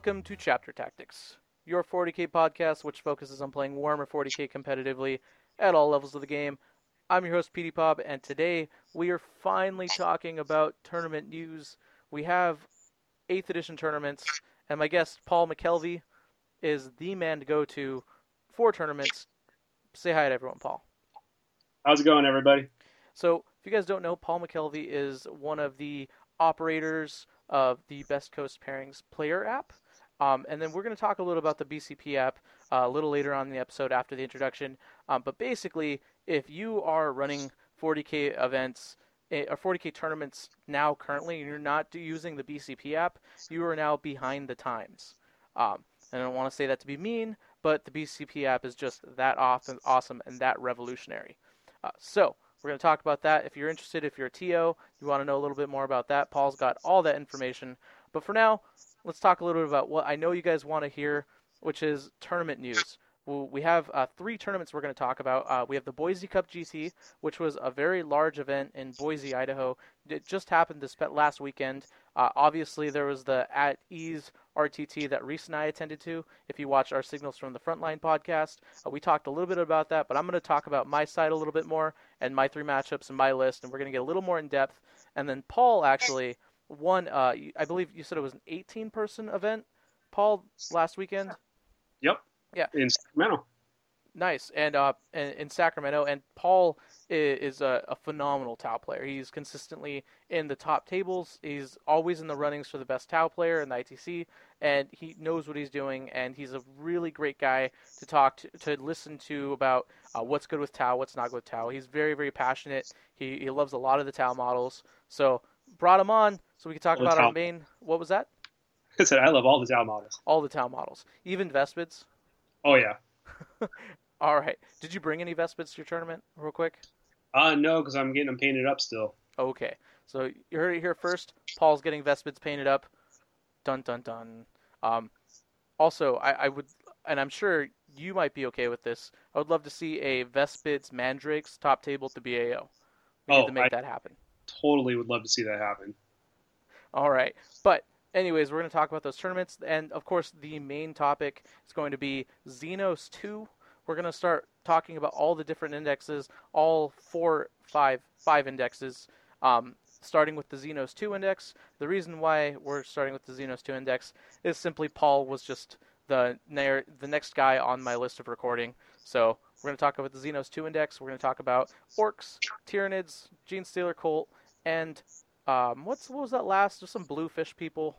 Welcome to Chapter Tactics, your 40k podcast which focuses on playing Warhammer 40k competitively at all levels of the game. I'm your host, PD Pop, and today we are finally talking about tournament news. We have 8th edition tournaments, and my guest, Paul McKelvey, is the man to go to for tournaments. Say hi to everyone, Paul. How's it going, everybody? So, if you guys don't know, Paul McKelvey is one of the operators of the Best Coast Pairings player app. Um, and then we're going to talk a little about the BCP app uh, a little later on in the episode after the introduction. Um, but basically, if you are running 40k events eh, or 40k tournaments now currently, and you're not using the BCP app, you are now behind the times. Um, and I don't want to say that to be mean, but the BCP app is just that awesome, awesome and that revolutionary. Uh, so we're going to talk about that. If you're interested, if you're a TO, you want to know a little bit more about that, Paul's got all that information. But for now, let's talk a little bit about what I know you guys want to hear, which is tournament news. We have uh, three tournaments we're going to talk about. Uh, we have the Boise Cup GT, which was a very large event in Boise, Idaho. It just happened this last weekend. Uh, obviously, there was the At Ease RTT that Reese and I attended to. If you watch our Signals from the Frontline podcast, uh, we talked a little bit about that, but I'm going to talk about my side a little bit more and my three matchups and my list, and we're going to get a little more in depth. And then Paul actually won, uh, I believe you said it was an 18 person event, Paul, last weekend? Yep. Yeah. In Sacramento. Nice, and uh, in, in Sacramento, and Paul is, is a, a phenomenal Tau player. He's consistently in the top tables. He's always in the runnings for the best Tau player in the ITC, and he knows what he's doing. And he's a really great guy to talk to, to listen to about uh, what's good with Tau, what's not good with Tau. He's very, very passionate. He he loves a lot of the Tau models. So brought him on so we could talk All about our main. What was that? I said I love all the Tau models. All the Tau models, even Vespids. Oh yeah. All right. Did you bring any Vespids to your tournament, real quick? Uh no, because I'm getting them painted up still. Okay, so you heard it here first. Paul's getting Vespids painted up. Dun dun dun. Um, also, I, I would, and I'm sure you might be okay with this. I would love to see a Vespids Mandrakes top table to BAO. We need Oh, to make I- that happen. Totally would love to see that happen. All right, but anyways, we're going to talk about those tournaments, and of course, the main topic is going to be Xenos 2. We're going to start talking about all the different indexes, all four, five, five indexes, um, starting with the Xenos 2 index. The reason why we're starting with the Xenos 2 index is simply Paul was just the nar- the next guy on my list of recording. So we're going to talk about the Xenos 2 index. We're going to talk about Orks, Tyranids, Gene Stealer Cult, and um, what's what was that last? There's some bluefish people.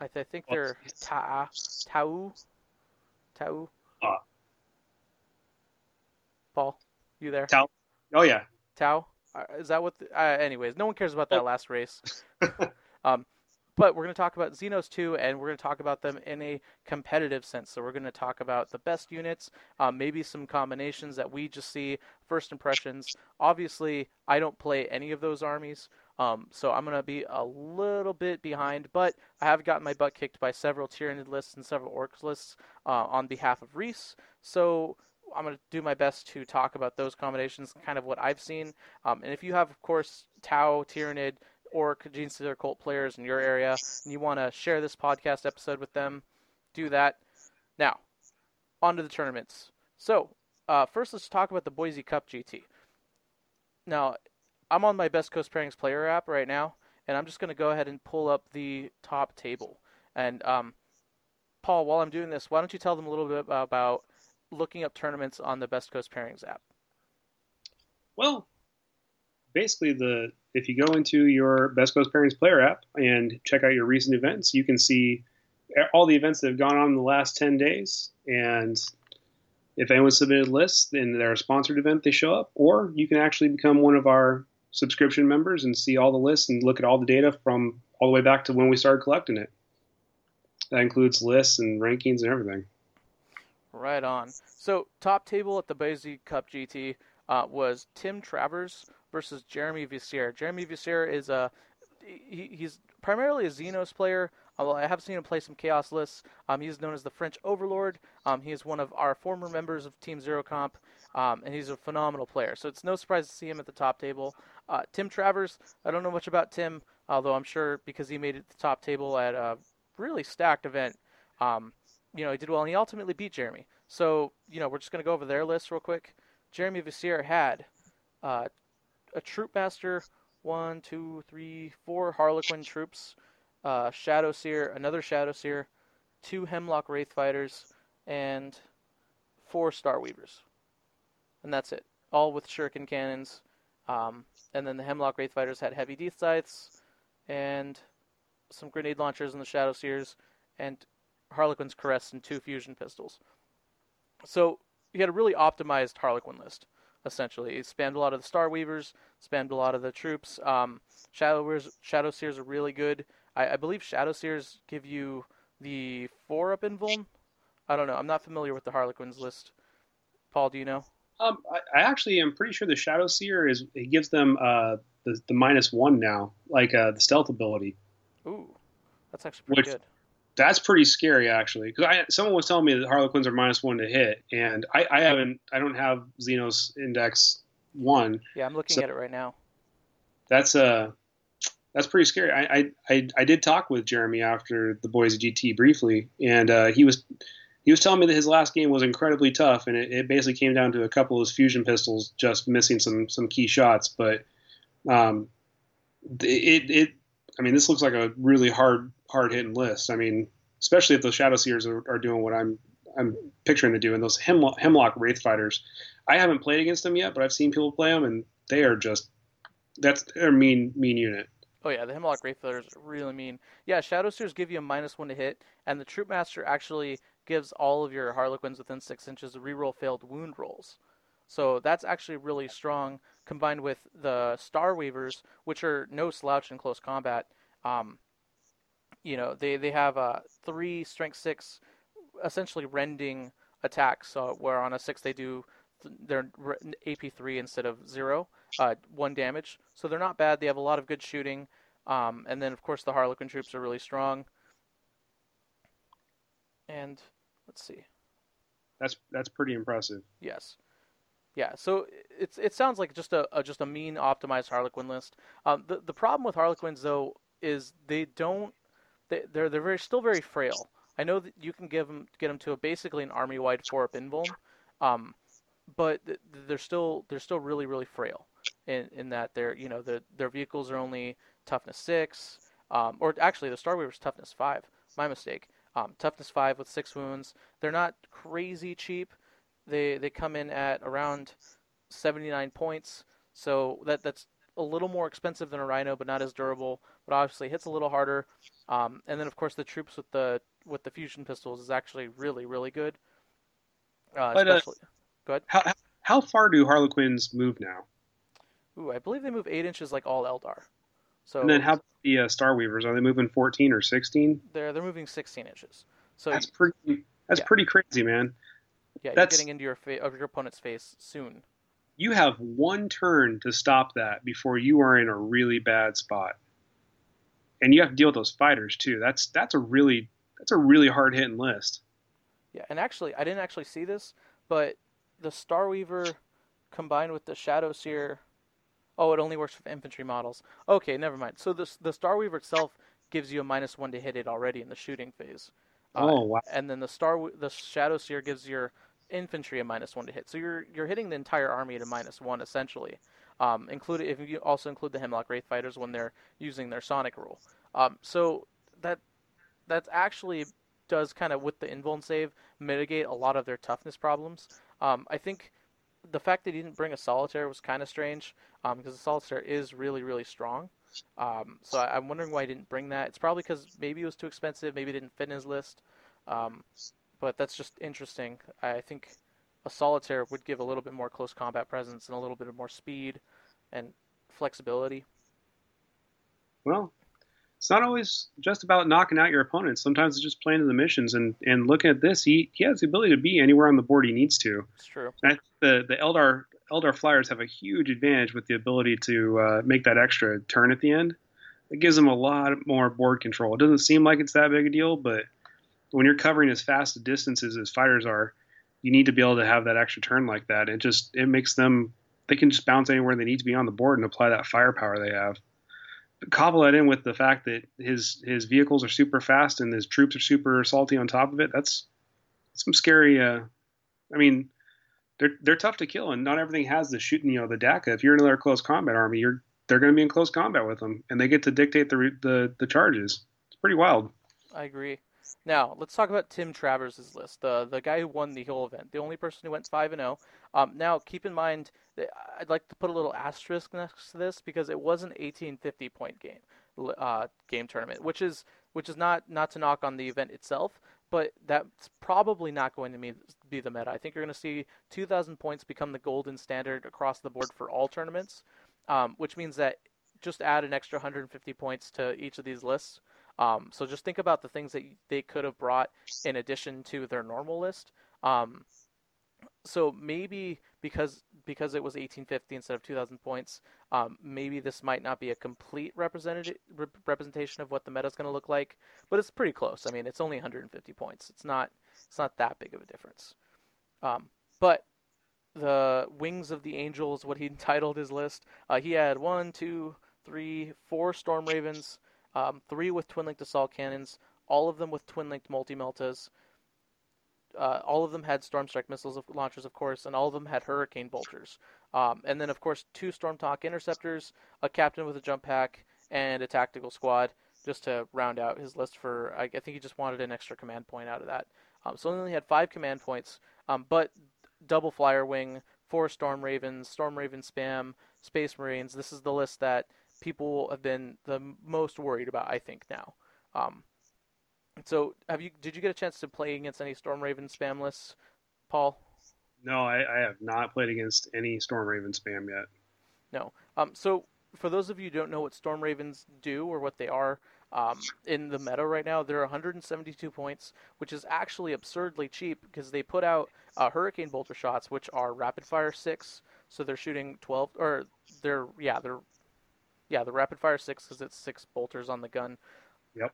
I, th- I think they're ta tau tau. Uh. Paul, you there? Tau. Oh yeah. Tau? Uh, Is that what? The, uh, anyways, no one cares about that last race. um, but we're going to talk about Xenos 2, and we're going to talk about them in a competitive sense. So we're going to talk about the best units, um, maybe some combinations that we just see, first impressions. Obviously, I don't play any of those armies, um, so I'm going to be a little bit behind, but I have gotten my butt kicked by several Tyranid lists and several Orks lists uh, on behalf of Reese. So I'm going to do my best to talk about those combinations, kind of what I've seen. Um, and if you have, of course, Tau, Tyranid, Ork, Gene Stealer Cult players in your area, and you want to share this podcast episode with them, do that. Now, on to the tournaments. So, uh, first, let's talk about the Boise Cup GT. Now, I'm on my Best Coast Pairings player app right now, and I'm just going to go ahead and pull up the top table. And um, Paul, while I'm doing this, why don't you tell them a little bit about looking up tournaments on the Best Coast Pairings app? Well, basically, the if you go into your Best Coast Pairings player app and check out your recent events, you can see all the events that have gone on in the last 10 days. And if anyone submitted lists and they're a sponsored event, they show up. Or you can actually become one of our subscription members and see all the lists and look at all the data from all the way back to when we started collecting it. That includes lists and rankings and everything. Right on. So, top table at the Boise Cup GT uh, was Tim Travers versus Jeremy Visier. Jeremy Visier is a he, he's primarily a Xenos player. Although I have seen him play some Chaos lists. Um, he's known as the French Overlord. Um, he is one of our former members of Team Zero Comp, um, and he's a phenomenal player. So it's no surprise to see him at the top table. Uh, Tim Travers, I don't know much about Tim, although I'm sure because he made it to the top table at a really stacked event, um, you know, he did well, and he ultimately beat Jeremy. So, you know, we're just going to go over their list real quick. Jeremy Visier had uh, a troupe master, one, two, three, four Harlequin troops, uh, Shadow Seer, another Shadow Seer, two Hemlock Wraith Fighters, and four Star Weavers. And that's it. All with Shuriken cannons. Um, and then the Hemlock Wraith Fighters had heavy Death Scythes and some grenade launchers in the Shadow Seers, and Harlequin's Caress and two fusion pistols. So he had a really optimized Harlequin list, essentially. He spammed a lot of the Star Weavers, spammed a lot of the troops. Um, Shadow, Shadow Seers are really good. I, I, believe Shadow Seers give you the 4 up invuln. I don't know. I'm not familiar with the Harlequins list. Paul, do you know? Um, I, I actually am pretty sure the Shadow Seer is it gives them uh, the, the minus one now, like uh, the stealth ability. Ooh, that's actually pretty Which, good that's pretty scary actually. Because someone was telling me that harlequins are minus one to hit and I, I haven't i don't have xenos index one. Yeah i'm looking so at it right now. That's uh that's pretty scary. I, I i did talk with jeremy after the Boise gt briefly and uh, he was he was telling me that his last game was incredibly tough and it, it basically came down to a couple of his fusion pistols just missing some some key shots but um it it I mean, this looks like a really hard hard hitting list. I mean, especially if the Shadow Seers are, are doing what I'm I'm picturing them doing. Those Hemlock, Hemlock Wraith fighters, I haven't played against them yet, but I've seen people play them, and they are just that's they're mean mean unit. Oh yeah, the Hemlock Wraith fighters really mean. Yeah, Shadow Seers give you a minus one to hit, and the Troupe Master actually gives all of your Harlequins within six inches reroll failed wound rolls. So that's actually really strong, combined with the Star Weavers, which are no slouch in close combat. Um, you know, they they have a three strength six, essentially rending attacks. So where on a six they do their AP three instead of zero, uh, one damage. So they're not bad. They have a lot of good shooting. Um, and then of course the Harlequin troops are really strong. And let's see. That's that's pretty impressive. Yes. Yeah, so it's it sounds like just a, a just a mean optimized Harlequin list. Um, the the problem with Harlequins though is they don't they, they're they're very still very frail. I know that you can give them get them to a basically an army wide four up invuln, um, but they're still they're still really really frail in in that they're you know the, their vehicles are only toughness six, um, or actually the Star Weaver's toughness five. My mistake. Um, toughness five with six wounds. They're not crazy cheap. They they come in at around 79 points. So that that's a little more expensive than a Rhino, but not as durable. But obviously hits a little harder. Um, and then of course the troops with the with the fusion pistols is actually really really good. Uh, but, uh, go ahead. How how far do Harlequins move now? Ooh, I believe they move eight inches like all Eldar. So and then how about the uh, Star Weavers are they moving fourteen or sixteen? They're they're moving sixteen inches. So that's pretty that's yeah. pretty crazy, man. Yeah, that's, you're getting into your fa- of your opponent's face soon. You have one turn to stop that before you are in a really bad spot and you have to deal with those fighters too. That's that's a really that's a really hard hitting list. Yeah, and actually, I didn't actually see this, but the Star Weaver combined with the Shadow Seer. Oh, it only works with infantry models. Okay, never mind. So the the Star Weaver itself gives you a minus one to hit it already in the shooting phase. Uh, oh wow! And then the Star the Shadow Seer gives your infantry a minus one to hit. So you're you're hitting the entire army at a minus one essentially. Um, include if you also include the Hemlock Wraith fighters when they're using their Sonic rule. Um, so that that actually does kind of with the invuln save mitigate a lot of their toughness problems. Um, I think the fact that he didn't bring a solitaire was kind of strange because um, the solitaire is really really strong. Um, so I, am wondering why he didn't bring that. It's probably because maybe it was too expensive, maybe it didn't fit in his list. But that's just interesting. I think a solitaire would give a little bit more close combat presence and a little bit more speed and flexibility. Well, it's not always just about knocking out your opponents. Sometimes it's just playing to the missions. And, and looking at this, he, he has the ability to be anywhere on the board he needs to. It's true. And the the Eldar Eldar Flyers have a huge advantage with the ability to uh, make that extra turn at the end. It gives them a lot more board control. It doesn't seem like it's that big a deal, but when you're covering as fast a distances as fighters are, you need to be able to have that extra turn like that. It just it makes them they can just bounce anywhere they need to be on the board and apply that firepower they have. But cobble that in with the fact that his his vehicles are super fast and his troops are super salty on top of it. That's some scary. Uh, I mean, they're they're tough to kill, and not everything has the shooting. You know, the dakka. If you're in another close combat army, you're they're going to be in close combat with them, and they get to dictate the the the charges. It's pretty wild. I agree. Now let's talk about Tim Travers' list, the the guy who won the whole event, the only person who went five and zero. Oh. Um, now keep in mind that I'd like to put a little asterisk next to this because it was an 1850 point game uh, game tournament, which is which is not not to knock on the event itself, but that's probably not going to be the meta. I think you're going to see 2,000 points become the golden standard across the board for all tournaments, um, which means that just add an extra 150 points to each of these lists. Um, so just think about the things that they could have brought in addition to their normal list. Um, so maybe because because it was 1850 instead of 2,000 points, um, maybe this might not be a complete representation representation of what the meta is going to look like, but it's pretty close. I mean, it's only 150 points. It's not it's not that big of a difference. Um, but the Wings of the Angels, what he entitled his list, uh, he had one, two, three, four Storm Ravens, um, three with twin linked assault cannons, all of them with twin linked multi meltas. Uh, all of them had storm strike missiles of, launchers, of course, and all of them had hurricane bolters. Um, and then, of course, two storm hawk interceptors, a captain with a jump pack, and a tactical squad, just to round out his list. For I, I think he just wanted an extra command point out of that. Um, so he only had five command points, um, but double flyer wing, four storm ravens, storm raven spam, space marines. This is the list that people have been the most worried about, I think, now. Um, so, have you? Did you get a chance to play against any Storm Raven spam lists, Paul? No, I, I have not played against any Storm Raven spam yet. No. Um, so, for those of you who don't know what Storm Ravens do or what they are, um, in the meta right now, they're 172 points, which is actually absurdly cheap because they put out uh, Hurricane Bolter shots, which are rapid fire six, so they're shooting 12, or they're yeah they're yeah, the rapid fire six because it's six bolters on the gun. Yep.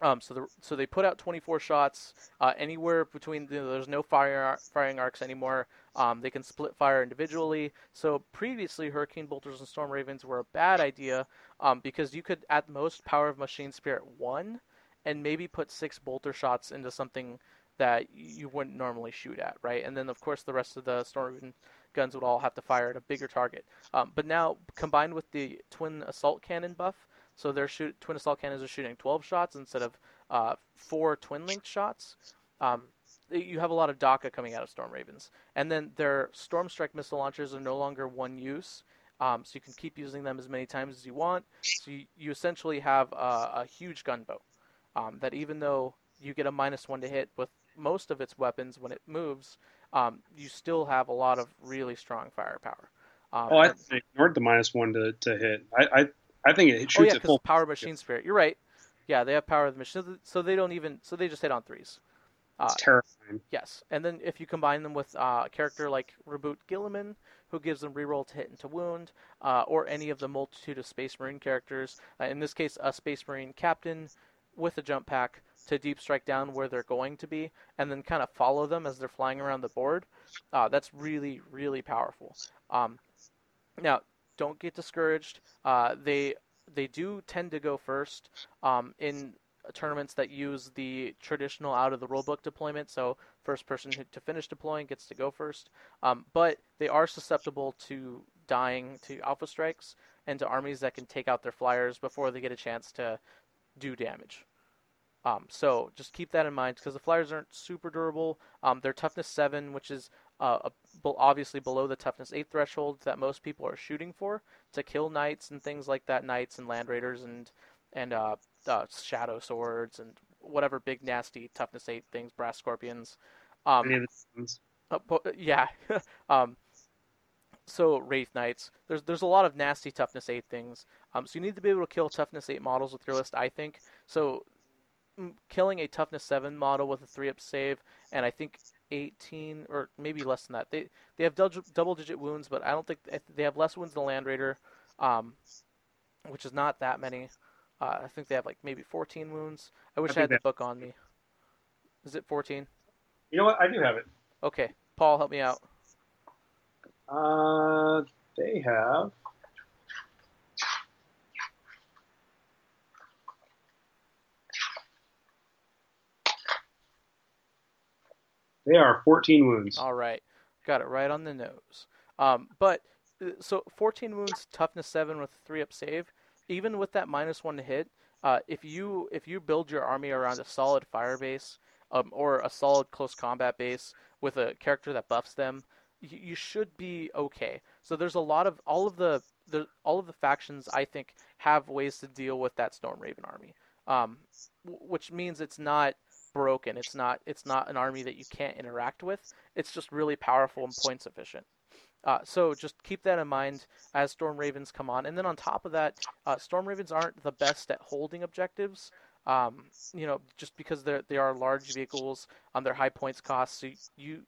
Um, so the, so they put out 24 shots uh, anywhere between the, there's no fire firing arcs anymore. Um, they can split fire individually. So previously, Hurricane Bolters and Storm Ravens were a bad idea um, because you could at most Power of Machine Spirit one, and maybe put six bolter shots into something that you wouldn't normally shoot at, right? And then of course the rest of the Storm Raven guns would all have to fire at a bigger target. Um, but now combined with the twin assault cannon buff, so their shoot, twin assault cannons are shooting 12 shots instead of uh, four twin linked shots. Um, you have a lot of dakka coming out of Storm Ravens, and then their Storm Strike missile launchers are no longer one use. Um, so you can keep using them as many times as you want. So you, you essentially have a, a huge gunboat um, that even though you get a minus one to hit with most of its weapons when it moves, um, you still have a lot of really strong firepower. Um, oh, I ignored the minus one to, to hit. I, I I think it shoots oh, yeah, at full power machine spirit. You're right. Yeah, they have power of the machine, so they don't even so they just hit on threes. Uh, it's terrifying. Yes, and then if you combine them with uh, a character like Roboute Guilliman, who gives them reroll to hit and to wound, uh, or any of the multitude of Space Marine characters, uh, in this case, a Space Marine captain with a jump pack, to deep strike down where they're going to be and then kind of follow them as they're flying around the board. Uh, that's really, really powerful. Um, now, don't get discouraged. Uh, they they do tend to go first um, in tournaments that use the traditional out of the rulebook deployment. So first person to finish deploying gets to go first. Um, but they are susceptible to dying to alpha strikes and to armies that can take out their flyers before they get a chance to do damage. Um, so just keep that in mind because the flyers aren't super durable. Um, they're toughness seven, which is uh, obviously below the toughness eight threshold that most people are shooting for to kill knights and things like that, knights and land raiders and and uh, uh, shadow swords and whatever big nasty toughness eight things, brass scorpions. Um, uh, yeah. um, so wraith knights. There's there's a lot of nasty toughness eight things. Um, so you need to be able to kill toughness eight models with your list. I think so. Killing a toughness seven model with a three up save, and I think 18 or maybe less than that. They they have double digit wounds, but I don't think they have less wounds than the Land Raider, um, which is not that many. Uh, I think they have like maybe 14 wounds. I wish I, I had the book on me. Is it 14? You know what? I do have it. Okay, Paul, help me out. Uh, they have. They are 14 wounds. All right. Got it right on the nose. Um, but uh, so 14 wounds, toughness 7 with 3 up save. Even with that minus 1 to hit, uh, if you if you build your army around a solid fire base um, or a solid close combat base with a character that buffs them, you, you should be okay. So there's a lot of all of the, the all of the factions I think have ways to deal with that Storm Raven army, um, which means it's not broken. It's not it's not an army that you can't interact with. It's just really powerful and points efficient. Uh, so just keep that in mind as Storm Ravens come on. And then on top of that, uh, Storm Ravens aren't the best at holding objectives. Um, you know, just because they're they are large vehicles on their high points costs. So you, you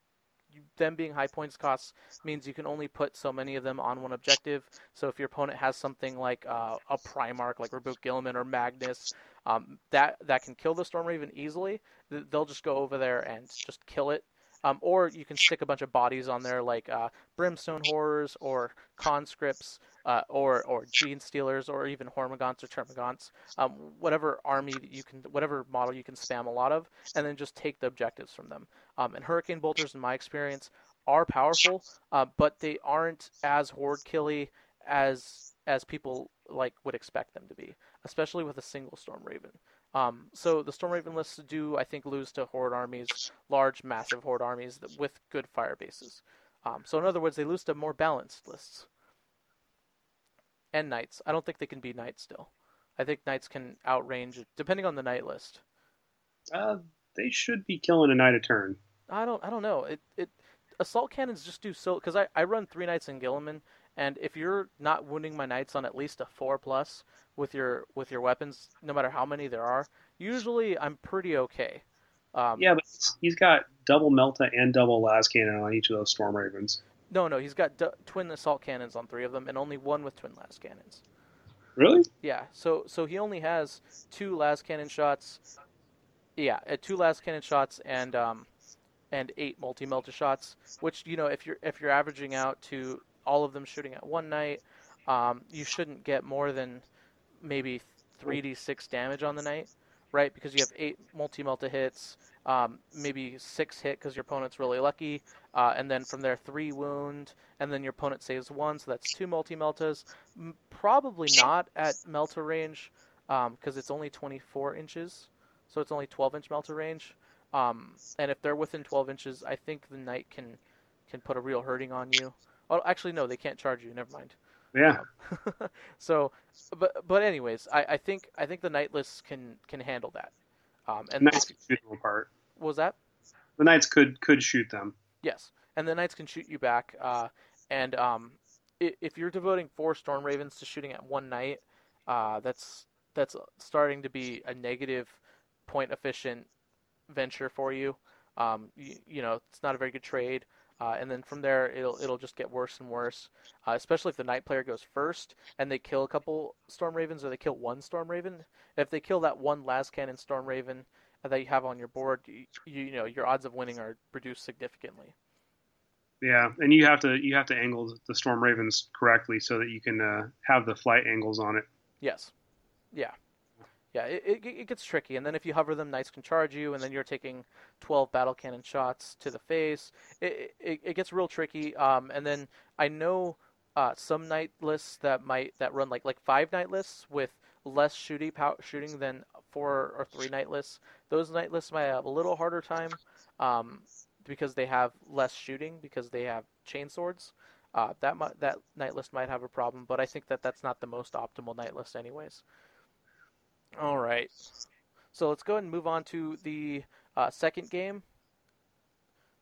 them being high points costs means you can only put so many of them on one objective. So if your opponent has something like uh, a Primarch, like Roboute Guilliman or Magnus, um, that that can kill the Storm Raven easily. They'll just go over there and just kill it. Um, or you can stick a bunch of bodies on there, like uh, Brimstone Horrors or Conscripts, uh, or or Genestealers, or even Hormagaunts or Termagants. Um, whatever army you can, whatever model you can spam a lot of, and then just take the objectives from them. Um, and Hurricane Bolters, in my experience, are powerful, uh, but they aren't as horde killy as as people like would expect them to be especially with a single Storm Raven. Um, so the Storm Raven lists do, I think, lose to Horde armies, large, massive Horde armies with good fire bases. Um, so in other words, they lose to more balanced lists. And Knights. I don't think they can be Knights still. I think Knights can outrange, depending on the Knight list. Uh, they should be killing a Knight a turn. I don't. I don't know. It. It. Assault cannons just do so because I, I run three Knights in Guilliman, and if you're not wounding my Knights on at least a four plus, with your with your weapons, no matter how many there are. Usually, I'm pretty okay. Um, yeah, but he's got double Melta and double las cannon on each of those Storm Ravens. No, no, he's got d- twin assault cannons on three of them, and only one with twin las cannons. Really? Yeah. So so he only has two las cannon shots. Yeah, uh, two las cannon shots and um, and eight multi melta shots. Which you know, if you're if you're averaging out to all of them shooting at one knight, um, you shouldn't get more than maybe 3d6 damage on the knight, right? Because you have eight multi-melta hits, um, maybe six hit because your opponent's really lucky, uh, and then from there three wound, and then your opponent saves one, so that's two multi-meltas. Probably not at melta range because um, it's only 24 inches, so it's only 12 inch melta range. Um, and if they're within 12 inches, I think the knight can can put a real hurting on you. Oh, actually, no, they can't charge you. Never mind. Yeah. Um, so, but but anyways, I, I think I think the knight lists can can handle that. Um, and knights can shoot them apart. Was that? The knights could could shoot them. Yes, and the knights can shoot you back. Uh, and um, if you're devoting four storm ravens to shooting at one knight, uh, that's that's starting to be a negative point efficient venture for you. Um, you, you know, it's not a very good trade. Uh, and then from there, it'll it'll just get worse and worse. Uh, especially if the knight player goes first and they kill a couple storm ravens or they kill one storm raven. If they kill that one last cannon storm raven that you have on your board, you, you know your odds of winning are reduced significantly. Yeah, and you have to you have to angle the storm ravens correctly so that you can uh, have the flight angles on it. Yes. Yeah yeah, it, it, it, gets tricky. And then if you hover them, knights can charge you, and then you're taking 12 battle cannon shots to the face. It, it, it gets real tricky. Um, and then I know uh, some knight lists that might that run like like five knight lists with less shooting pow- shooting than four or three knight lists. Those knight lists might have a little harder time um, because they have less shooting because they have chain swords. Uh, that might, that knight list might have a problem, but I think that that's not the most optimal knight list, anyways. All right, so let's go ahead and move on to the uh, second game.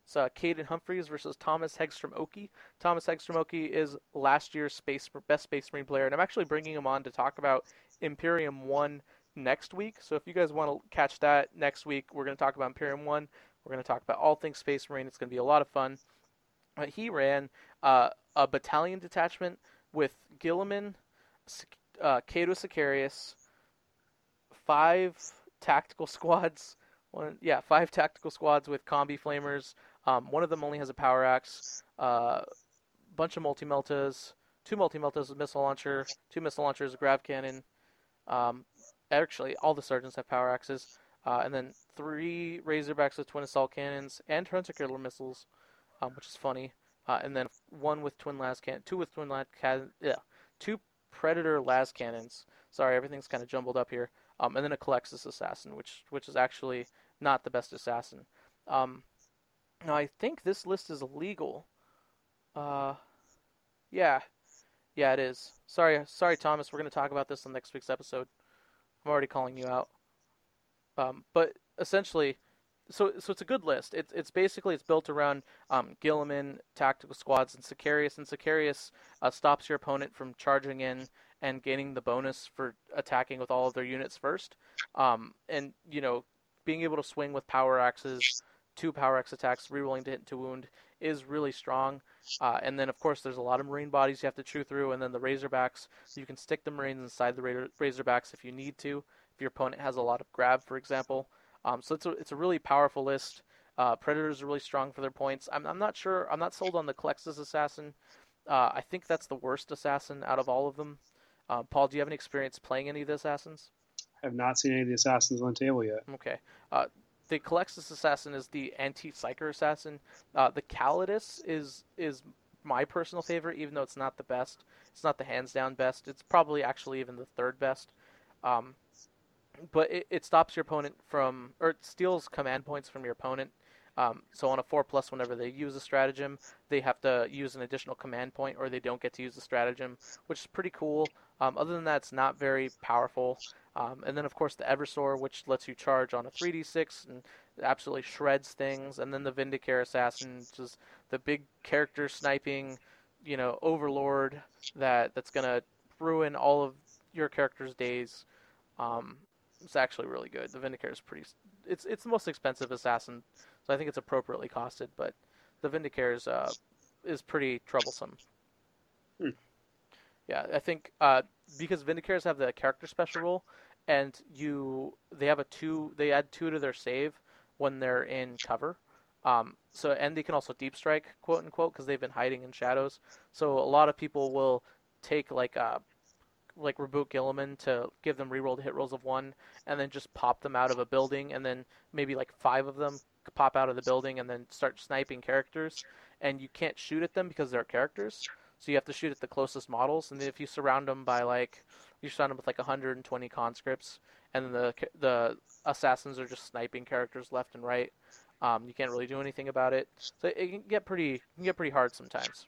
It's uh, Caden Humphreys versus Thomas Hegstrom Oki. Thomas Hegstrom Oki is last year's space best Space Marine player, and I'm actually bringing him on to talk about Imperium One next week. So if you guys want to catch that next week, we're going to talk about Imperium One. We're going to talk about all things Space Marine. It's going to be a lot of fun. He ran uh, a battalion detachment with Guilliman, uh, Cato Sicarius, five tactical squads. One, yeah, five tactical squads with combi flamers. Um, one of them only has a power axe. A uh, bunch of multi meltas, two multi meltas, a missile launcher, two missile launchers, a grav cannon. Um, actually, all the sergeants have power axes. Uh, and then three Razorbacks with twin assault cannons and hunter missiles, um, which is funny. Uh, and then one with twin las can, two with twin las can, yeah, two Predator las cannons. Sorry, everything's kind of jumbled up here. Um, and then a Culexus assassin, which which is actually not the best assassin. Um, now I think this list is illegal. Uh, yeah, yeah, it is. Sorry, sorry, Thomas. We're going to talk about this on next week's episode. I'm already calling you out. Um, but essentially, so so it's a good list. It's it's basically it's built around um, Guilliman, tactical squads, and Sicarius. And Sicarius uh, stops your opponent from charging in and gaining the bonus for attacking with all of their units first. Um, and you know, being able to swing with power axes, two power axe attacks, rerolling to hit to wound is really strong. Uh, and then of course there's a lot of marine bodies you have to chew through, and then the razorbacks. You can stick the marines inside the razorbacks if you need to. If your opponent has a lot of grav, for example. Um, so it's a it's a really powerful list. Uh, Predators are really strong for their points. I'm I'm not sure. I'm not sold on the Culexus assassin. Uh, I think that's the worst assassin out of all of them. Uh, Paul, do you have any experience playing any of the assassins? I have not seen any of the assassins on the table yet. Okay. Uh, the Culexus assassin is the anti-psyker assassin. Uh, the Calidus is is my personal favorite, even though it's not the best. It's not the hands down best. It's probably actually even the third best. Um, but it, it stops your opponent from, or it steals command points from your opponent. Um, so on a four plus, whenever they use a stratagem, they have to use an additional command point, or they don't get to use the stratagem, which is pretty cool. Um, other than that, it's not very powerful. Um, and then of course the Eversor, which lets you charge on a 3d6 and absolutely shreds things. And then the Vindicare Assassin, which is the big character sniping, you know, overlord that that's gonna ruin all of your character's days. Um, it's actually really good. The Vindicare is pretty. It's it's the most expensive assassin, so I think it's appropriately costed. But the Vindicare is uh, is pretty troublesome. Yeah, I think uh, because Vindicators have the character special rule, and you they have a two they add two to their save when they're in cover. Um, so and they can also deep strike quote unquote because they've been hiding in shadows. So a lot of people will take like uh, like Roboute Guilliman to give them reroll hit rolls of one, and then just pop them out of a building, and then maybe like five of them pop out of the building, and then start sniping characters, and you can't shoot at them because they're characters, so you have to shoot at the closest models, and then if you surround them by like you surround them with like 120 conscripts, and the the assassins are just sniping characters left and right. Um, you can't really do anything about it, so it can get pretty can get pretty hard sometimes.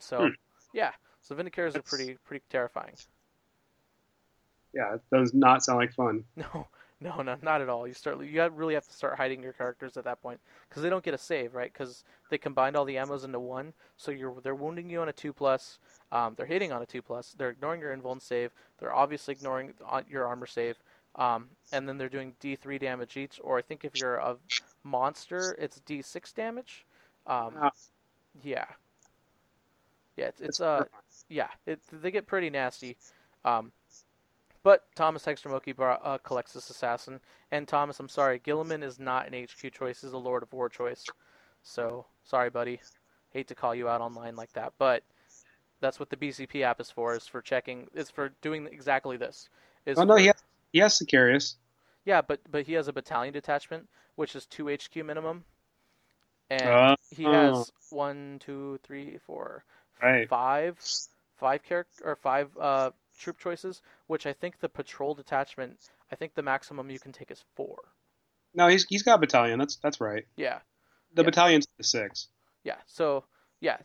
So, hmm. yeah, so Vindicares are pretty pretty terrifying. Yeah, it does not sound like fun. No, no, no, not at all. You start you really have to start hiding your characters at that point because they don't get a save, right? Because they combined all the ammos into one. So you're they're wounding you on a two plus. Um, they're hitting on a two plus. They're ignoring your invuln save. They're obviously ignoring your armor save. Um, and then they're doing D3 damage each, or I think if you're a monster, it's D6 damage. Um, ah. Yeah. Yeah, it's, it's uh, yeah, it, they get pretty nasty. Um, but Thomas Hegstrom Oki brought, uh, Culexus Assassin, and Thomas, I'm sorry, Guilliman is not an HQ choice; he's a Lord of War choice. So sorry, buddy. Hate to call you out online like that, but that's what the BCP app is for. Is for checking. Is for doing exactly this. Is oh no, for, he has, he has Sicarius. Yeah, but but he has a battalion detachment, which is two HQ minimum, and uh, he has one, two, three, four, Right. five, five character or five uh, troop choices, which I think the patrol detachment. I think the maximum you can take is four. No, he's he's got battalion. That's that's right. Yeah, The Yeah. battalion's the six. yeah. So yeah,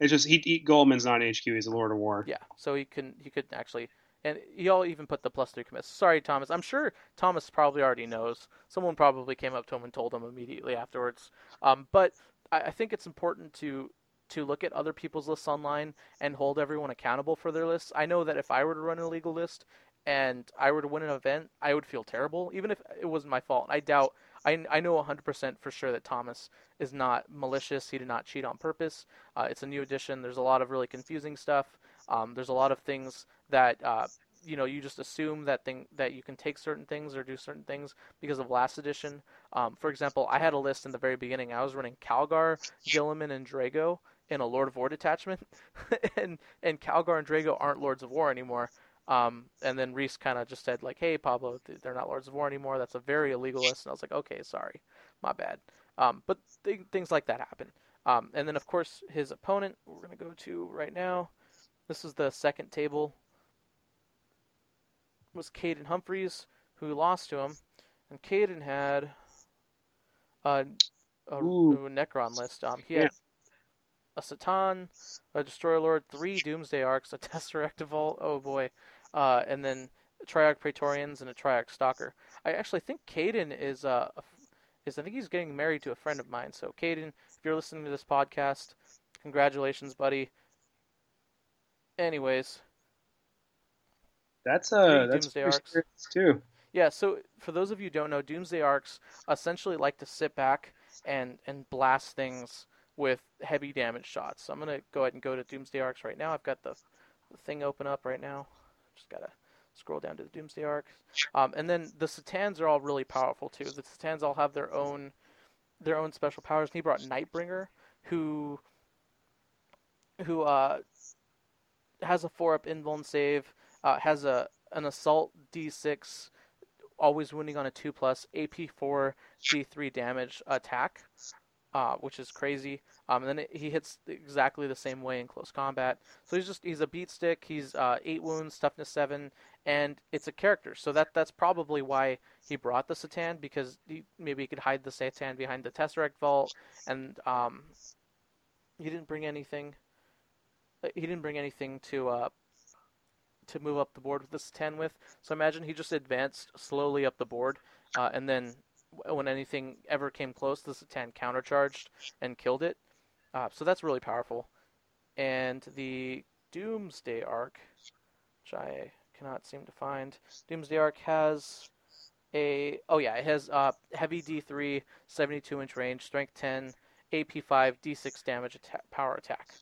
It's just he, he Guilliman's not HQ. He's a Lord of War. Yeah, so he can he could actually, and y'all even put the plus three commits. Sorry, Thomas. I'm sure Thomas probably already knows. Someone probably came up to him and told him immediately afterwards. Um, but I, I think it's important to to look at other people's lists online and hold everyone accountable for their lists. I know that if I were to run an illegal list and I were to win an event, I would feel terrible, even if it wasn't my fault. I doubt. I, I know 100% for sure that Thomas is not malicious. He did not cheat on purpose. Uh, it's a new edition. There's a lot of really confusing stuff. Um, there's a lot of things that uh, you know you just assume that thing that you can take certain things or do certain things because of last edition. Um, for example, I had a list in the very beginning. I was running Calgar, Guilliman, and Drago in a Lord of War detachment, and and Calgar and Drago aren't Lords of War anymore. Um, and then Reese kind of just said like, "Hey, Pablo, they're not Lords of War anymore. That's a very illegal list." And I was like, "Okay, sorry, my bad." Um, but th- things like that happen. Um, and then of course his opponent, we're gonna go to right now. This is the second table. Was Caden Humphreys who lost to him, and Caden had a, a, a Necron list. Um, he Yeah. had a C'tan, a Destroyer Lord, three Doomsday Arks, a Tesseract Vault, oh boy, uh, and then Triarch Praetorians and a Triarch Stalker. I actually think Caden is uh, is I think he's getting married to a friend of mine. So Caden, if you're listening to this podcast, congratulations, buddy. Anyways, That's Three uh that's Doomsday Arks. too. Yeah, so for those of you who don't know, Doomsday Arks essentially like to sit back and and blast things with heavy damage shots. So I'm gonna go ahead and go to Doomsday Arks right now. I've got the, the thing open up right now. Just gotta scroll down to the Doomsday Arks. Um, and then the C'tans are all really powerful too. The C'tans all have their own their own special powers. And he brought Nightbringer, who who uh, has a four up invuln save, uh, has a an assault D6 always wounding on a 2 plus AP4 D3 damage attack, uh, which is crazy. Um, and then it, he hits exactly the same way in close combat. So he's just he's a beat stick. He's uh, eight wounds, toughness seven, and it's a character. So that that's probably why he brought the C'tan because he, maybe he could hide the C'tan behind the Tesseract Vault, and um, he didn't bring anything. uh, He didn't bring anything to uh, to move up the board with this 10 with. So imagine he just advanced slowly up the board, uh, and then when anything ever came close, the C'tan countercharged and killed it. Uh, so that's really powerful. And the Doomsday Ark, which I cannot seem to find, Doomsday Ark has a oh yeah, it has uh, heavy D3, 72 inch range, strength 10, AP5, D6 damage atta- power attack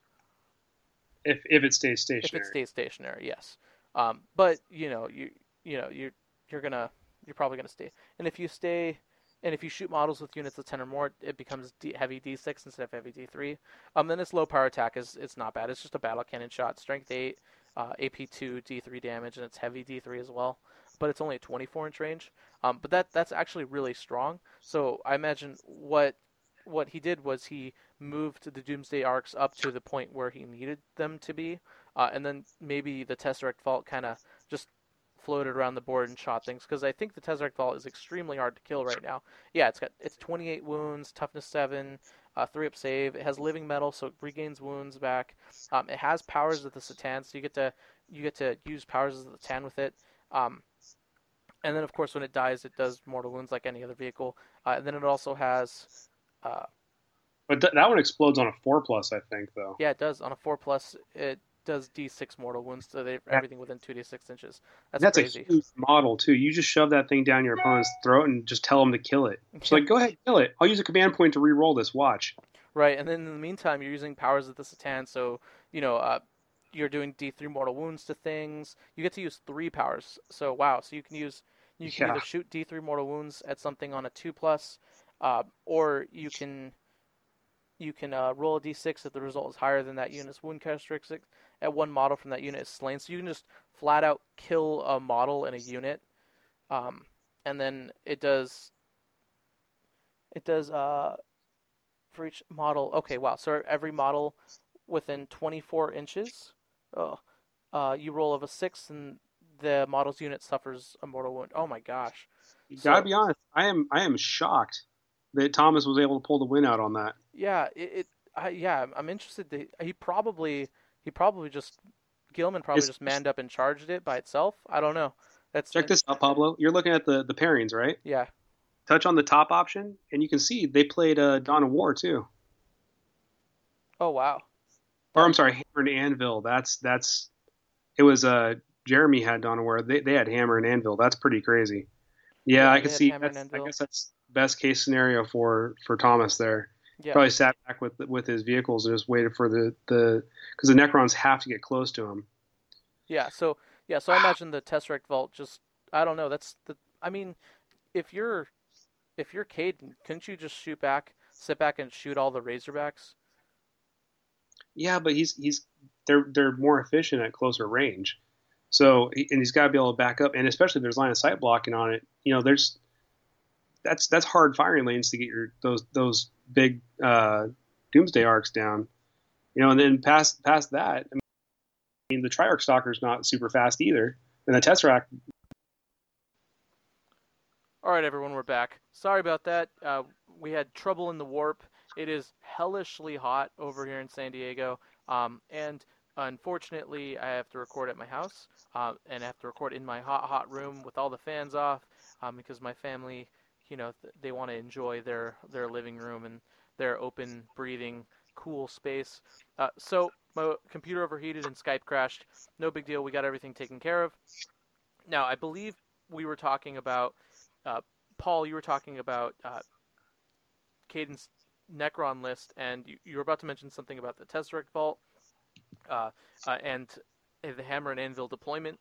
If if it stays stationary if it stays stationary, yes. Um, but you know, you you know, you're you're gonna you're probably gonna stay. And if you stay, and if you shoot models with units of ten or more, it becomes D, heavy D6 instead of heavy D3. Um, then its low power attack is it's not bad. It's just a battle cannon shot, strength eight, uh, AP2, D3 damage, and it's heavy D3 as well. But it's only a 24 inch range. Um, but that that's actually really strong. So I imagine what what he did was he moved the Doomsday arks up to the point where he needed them to be, uh, and then maybe the Tesseract Vault kind of just floated around the board and shot things because I think the Tesseract Vault is extremely hard to kill right now. Yeah, it's got it's 28 wounds, toughness seven, uh, three up save. It has living metal, so it regains wounds back. Um, it has powers of the C'tan, so you get to you get to use powers of the C'tan with it. Um, and then of course when it dies, it does mortal wounds like any other vehicle. Uh, and then it also has uh, But th- that one explodes on a four plus, I think, though. Yeah, it does. On a four plus, it does D6 mortal wounds to the, everything within two D6 inches. That's, That's crazy. a huge model too. You just shove that thing down your opponent's throat and just tell them to kill it. It's like, go ahead, kill it. I'll use a command point to re-roll this. Watch. Right, and then in the meantime, you're using powers of the C'tan, so you know uh, you're doing D3 mortal wounds to things. You get to use three powers. So wow, so you can use you can Yeah. either shoot D3 mortal wounds at something on a two plus, uh, or you can you can uh, roll a D6 if the result is higher than that unit's wound characteristic at one model from that unit is slain. So you can just flat out kill a model in a unit, um, and then it does it does uh, for each model. Okay, wow. So every model within 24 inches, oh, uh, you roll of a six, and the model's unit suffers a mortal wound. Oh my gosh! You gotta be honest. I am I am shocked that Thomas was able to pull the win out on that. Yeah, it. it I, yeah, I'm- I'm interested. To, he probably he probably just Guilliman probably It's- just manned up and charged it by itself. I don't know. That's Check this out, Pablo. You're looking at the the pairings, right? Yeah, Touch on the top option, and you can see they played uh, Dawn of War too. Oh wow. Or I'm sorry, Hammer and Anvil. That's that's it was uh Jeremy had Dawn of War. They they had Hammer and Anvil. That's pretty crazy. Yeah, Yeah, I can see. I guess that's best case scenario for for Thomas there. Yeah. Probably sat back with with his vehicles and just waited for the the because the Necrons have to get close to him. Yeah, so yeah, so I imagine the Tesseract Vault just I don't know, that's the I mean, if you're if you're Caden, couldn't you just shoot back, sit back and shoot all the Razorbacks? Yeah, but he's he's they're they're more efficient at closer range. So and he's got to be able to back up, and especially if there's line of sight blocking on it. You know, there's that's that's hard firing lanes to get your those those big uh, doomsday arks down. You know, and then past past that, I mean, the Triarch Stalker's not super fast either, and the Tesseract. All right, everyone, we're back. Sorry about that. Uh, we had trouble in the warp. It is hellishly hot over here in San Diego, um, and unfortunately, I have to record at my house, uh, and I have to record in my hot, hot room with all the fans off, um, because my family, you know, th- they want to enjoy their their living room and their open, breathing, cool space. Uh, so my computer overheated and Skype crashed. No big deal. We got everything taken care of. Now, I believe we were talking about uh, Paul, you were talking about uh, Necron list, and you, you were about to mention something about the Tesseract Vault uh, uh, and the Hammer and Anvil deployment.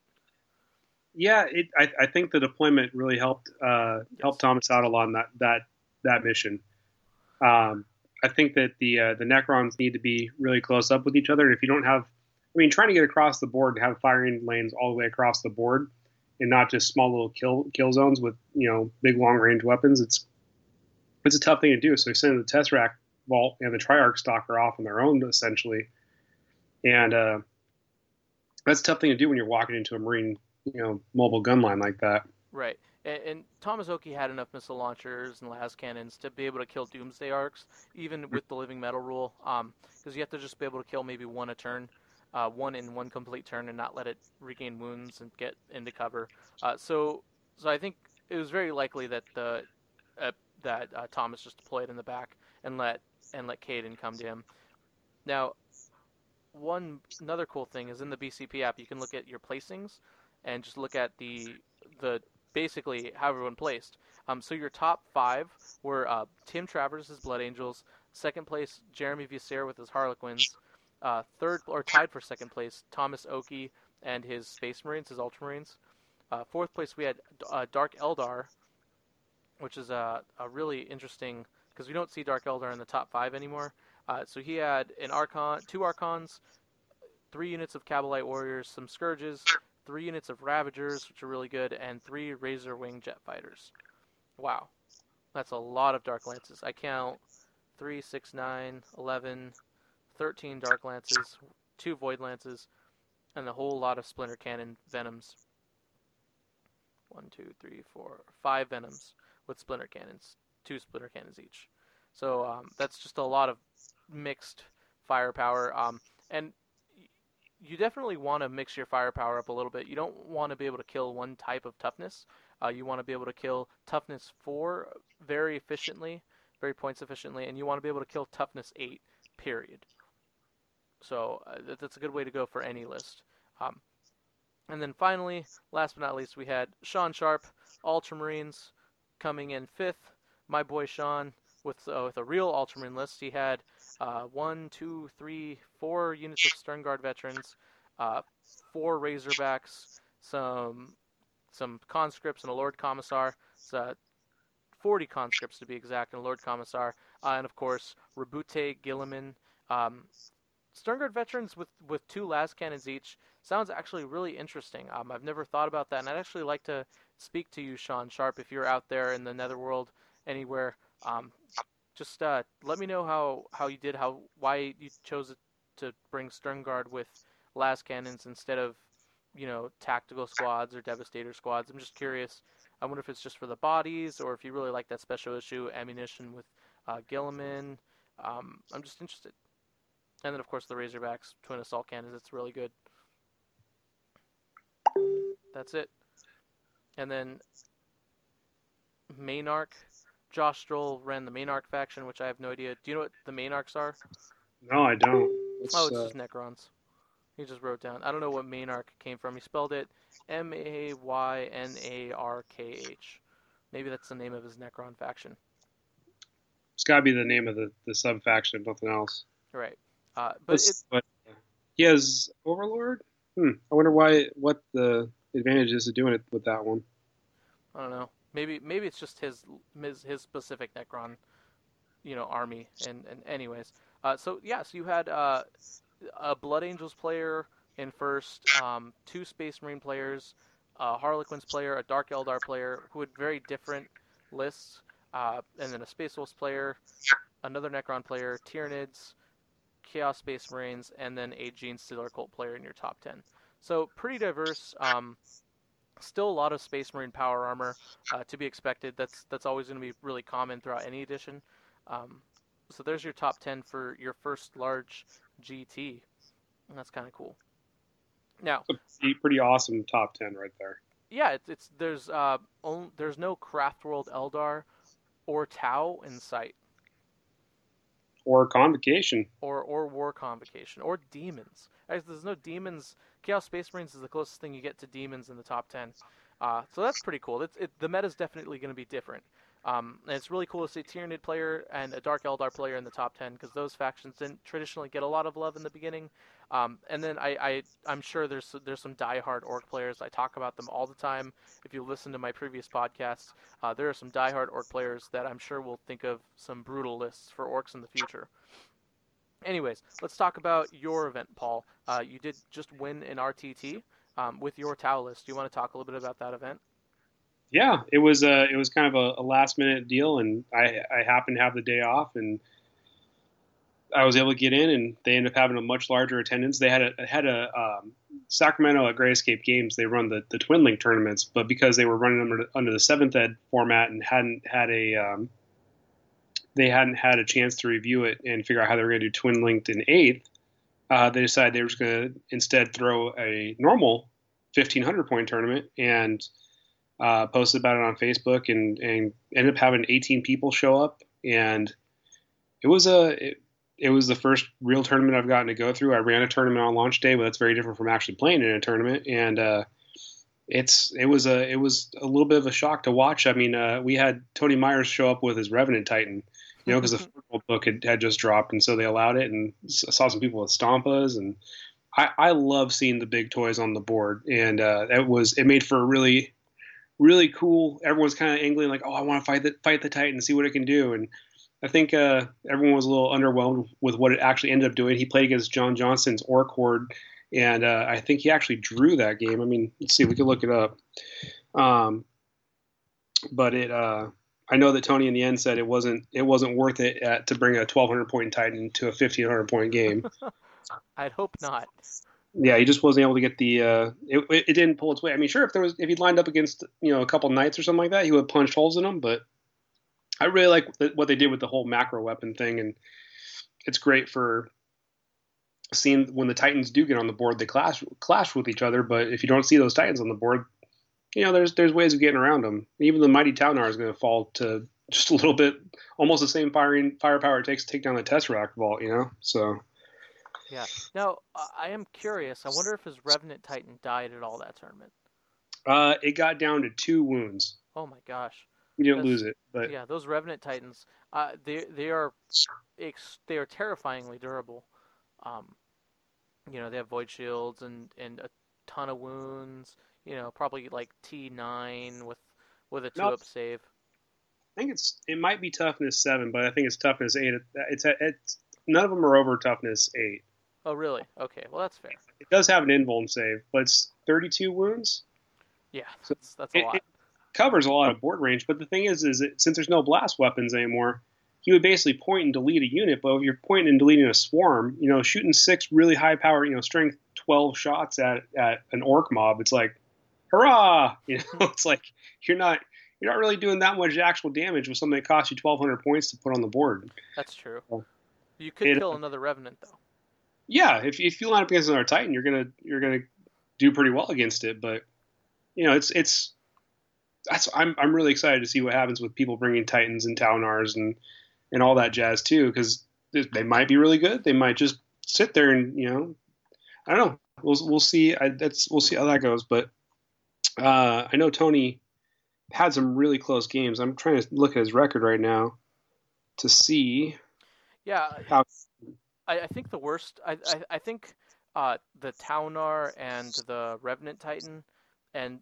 Yeah, it, I, I think the deployment really helped uh, helped Thomas out a lot on that that that mission. Um, I think that the uh, the Necrons need to be really close up with each other. And if you don't have, I mean, trying to get across the board and have firing lanes all the way across the board, and not just small little kill kill zones with you know big long range weapons, it's it's a tough thing to do. So sending the Tesseract Vault and the Triarch Stalker off on their own essentially, and uh, that's a tough thing to do when you're walking into a Marine you know mobile gun line like that. Right. And, and Thomas Oki had enough missile launchers and las cannons to be able to kill Doomsday arks, even with the living metal rule. Because you have to just be able to kill maybe one a turn, uh, one in one complete turn, and not let it regain wounds and get into cover. Uh, so, so I think it was very likely that the uh, that uh, Thomas just deployed in the back and let and let Caden come to him. Now, one another cool thing is in the BCP app, you can look at your placings and just look at the the basically how everyone placed. Um, so your top five were uh, Tim Travers' Blood Angels, second place Jeremy Visser with his Harlequins, uh, third or tied for second place Thomas Oki and his Space Marines, his Ultramarines. Uh, fourth place we had uh, Dark Eldar, which is a, a really interesting because we don't see Dark Eldar in the top five anymore. Uh, so he had an Archon, two Archons, three units of Cabalite Warriors, some Scourges, three units of Ravagers, which are really good, and three Razor Wing Jet Fighters. Wow. That's a lot of Dark Lances. I count 3, 6, 9, 11, 13 Dark Lances, two Void Lances, and a whole lot of Splinter Cannon Venoms. One, two, three, four, five Venoms with Splinter Cannons, two Splinter Cannons each. So um, that's just a lot of mixed firepower. Um, and you definitely want to mix your firepower up a little bit. You don't want to be able to kill one type of toughness. Uh, you want to be able to kill toughness four very efficiently, very points efficiently, and you want to be able to kill toughness eight. Period. So uh, that's a good way to go for any list. Um, and then finally, last but not least, we had Sean Sharp, Ultramarines, coming in fifth. My boy Sean with uh, with a real Ultramarine list. He had uh, one, two, three, four units of Sternguard veterans, uh, four Razorbacks, some some conscripts and a Lord Commissar. It's, uh, 40 conscripts to be exact, and a Lord Commissar, uh, and of course Roboute Guilliman. Um, Sternguard veterans with with two las cannons each sounds actually really interesting. Um, I've never thought about that, and I'd actually like to speak to you, Sean Sharp, if you're out there in the Netherworld anywhere. Um, just uh, let me know how, how you did, how why you chose to bring Sternguard with las cannons instead of you know tactical squads or devastator squads. I'm just curious. I wonder if it's just for the bodies or if you really like that special issue ammunition with uh, Guilliman. Um, I'm just interested. And then of course the Razorbacks twin assault cannons. It's really good. That's it. And then Maynarkh. Josh Stroll ran the Maynarkh faction, which I have no idea. Do you know what the Maynarkhs are? No, I don't. It's, oh, it's uh... just Necrons. He just wrote down. I don't know what Maynarkh came from. He spelled it M A Y N A R K H. Maybe that's the name of his Necron faction. It's got to be the name of the, the sub faction, nothing else. Right. Uh, but, but he has Overlord. Hmm. I wonder why. What the advantage is of doing it with that one? I don't know. Maybe maybe it's just his his, his specific Necron, you know, army. And and anyways, uh, so yeah, so you had uh, a Blood Angels player in first, um, two Space Marine players, a Harlequins player, a Dark Eldar player, who had very different lists, uh, and then a Space Wolves player, another Necron player, Tyranids, Chaos Space Marines, and then a Genestealer Cult player in your top 10. So pretty diverse. Um, still a lot of Space Marine power armor uh, to be expected. That's that's always going to be really common throughout any edition. Um, so there's your top 10 for your first large GT. And that's kind of cool. Now, pretty, pretty awesome top 10 right there. Yeah, it's, it's there's uh only, there's no Craftworld Eldar or Tau in sight or convocation or or war convocation or demons there's no demons chaos space marines is the closest thing you get to demons in the top 10 uh, so that's pretty cool it's, it, the meta is definitely going to be different um, and it's really cool to see Tyranid player and a Dark Eldar player in the top 10 because those factions didn't traditionally get a lot of love in the beginning. Um, and then I, I, I'm sure there's there's some diehard Ork players. I talk about them all the time. If you listen to my previous podcasts, uh, there are some diehard Ork players that I'm sure will think of some brutal lists for Orks in the future. Anyways, let's talk about your event, Paul. Uh, you did just win an RTT um, with your Tau list. Do you want to talk a little bit about that event? yeah, it was a it was kind of a, a, last minute deal, and I I happened to have the day off, and I was able to get in, and they ended up having a much larger attendance. They had a had a um, Sacramento at Great Escape Games. They run the the Twin Link tournaments, but because they were running under under the seventh ed format and hadn't had a um, they hadn't had a chance to review it and figure out how they were going to do Twin Linked in eighth. Uh, they decided they were just going to instead throw a normal 1500 point tournament and uh, posted about it on Facebook and, and ended up having 18 people show up. And it was a, it, it, was the first real tournament I've gotten to go through. I ran a tournament on launch day, but that's very different from actually playing in a tournament. And, uh, it's, it was a, it was a little bit of a shock to watch. I mean, uh, we had Tony Myers show up with his Revenant Titan, you know, because the book had, had just dropped. And so they allowed it and I saw some people with Stompas and, I, I love seeing the big toys on the board, and uh, it was it made for a really really cool. Everyone's kind of angling like, oh, I want to fight the fight the Titan and see what it can do. And I think uh, everyone was a little underwhelmed with what it actually ended up doing. He played against John Johnson's Ork Horde, and uh, I think he actually drew that game. I mean, let's see, we can look it up. Um, but it, uh, I know that Tony in the end said it wasn't it wasn't worth it at, to bring a 1200 point Titan to a 1500 point game. I'd hope not yeah, he just wasn't able to get the. Uh, it, it didn't pull its weight. I mean, sure, if there was if he lined up against you know a couple knights or something like that, he would have punched holes in them. But I really like what they did with the whole macro weapon thing, and it's great for seeing when the titans do get on the board, they clash clash with each other. But if you don't see those titans on the board, you know there's there's ways of getting around them. Even the mighty Ta'unar is going to fall to just a little bit, almost the same firing firepower it takes to take down the Tesseract vault. You know, so yeah. Now, I am curious. I wonder if his Revenant Titan died at all that tournament. Uh, it got down to two wounds. Oh my gosh. We didn't lose it, but yeah, those Revenant Titans, uh, they they are ex- they are terrifyingly durable. Um, you know, they have void shields and and a ton of wounds. You know, probably like T nine with with a two nope. up save. I think it's it might be toughness seven, but I think it's toughness eight. It's it's none of them are over toughness eight. Oh, really? Okay. Well, that's fair. It does have an invuln save, but it's 32 wounds. Yeah, so that's, that's a it, lot. It covers a lot of board range, but the thing is, is it, since there's no blast weapons anymore, you would basically point and delete a unit. But if you're pointing and deleting a swarm, you know, shooting six really high power, you know, strength 12 shots at, at an ork mob, it's like, hurrah! You know, it's like you're not you're not really doing that much actual damage with something that costs you 1,200 points to put on the board. That's true. You could it, kill another revenant though. Yeah, if, if you line up against another titan, you're gonna you're gonna do pretty well against it. But you know, it's it's that's I'm I'm really excited to see what happens with people bringing titans and Ta'unars and and all that jazz too, because they might be really good. They might just sit there and you know, I don't know. We'll we'll see. I, that's we'll see how that goes. But uh, I know Tony had some really close games. I'm trying to look at his record right now to see. Yeah, how... I, I think the worst. I I, I think uh, the Ta'unar and the Revenant Titan, and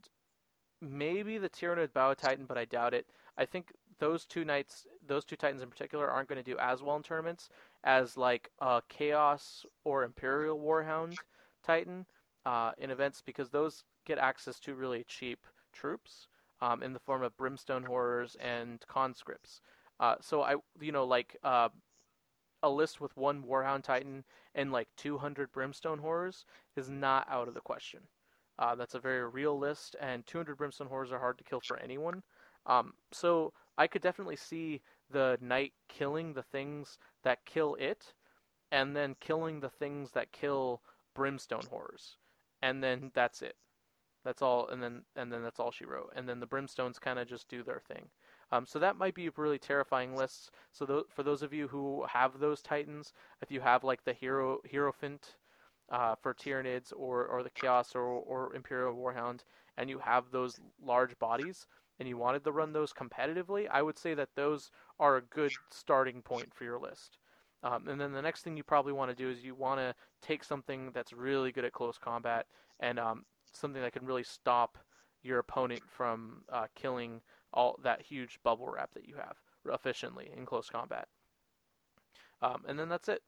maybe the Tyranid Bow Titan, but I doubt it. I think those two knights, those two titans in particular, aren't going to do as well in tournaments as like a Chaos or Imperial Warhound Titan uh, in events because those get access to really cheap troops um, in the form of brimstone horrors and conscripts. Uh, so I, you know, like uh, a list with one Warhound Titan and like 200 brimstone horrors is not out of the question. Uh, that's a very real list, and 200 brimstone horrors are hard to kill for anyone. Um, so I could definitely see the knight killing the things that kill it, and then killing the things that kill brimstone horrors, and then that's it. That's all, and then and then that's all she wrote. And then the brimstones kind of just do their thing. Um, so that might be really terrifying lists. So th- for those of you who have those titans, if you have like the hero hierophant uh, for Tyranids or or the chaos or or imperial warhound, and you have those large bodies, and you wanted to run those competitively, I would say that those are a good starting point for your list. Um, and then the next thing you probably want to do is you want to take something that's really good at close combat and um, something that can really stop your opponent from uh, killing all that huge bubble wrap that you have efficiently in close combat. Um, and then that's it.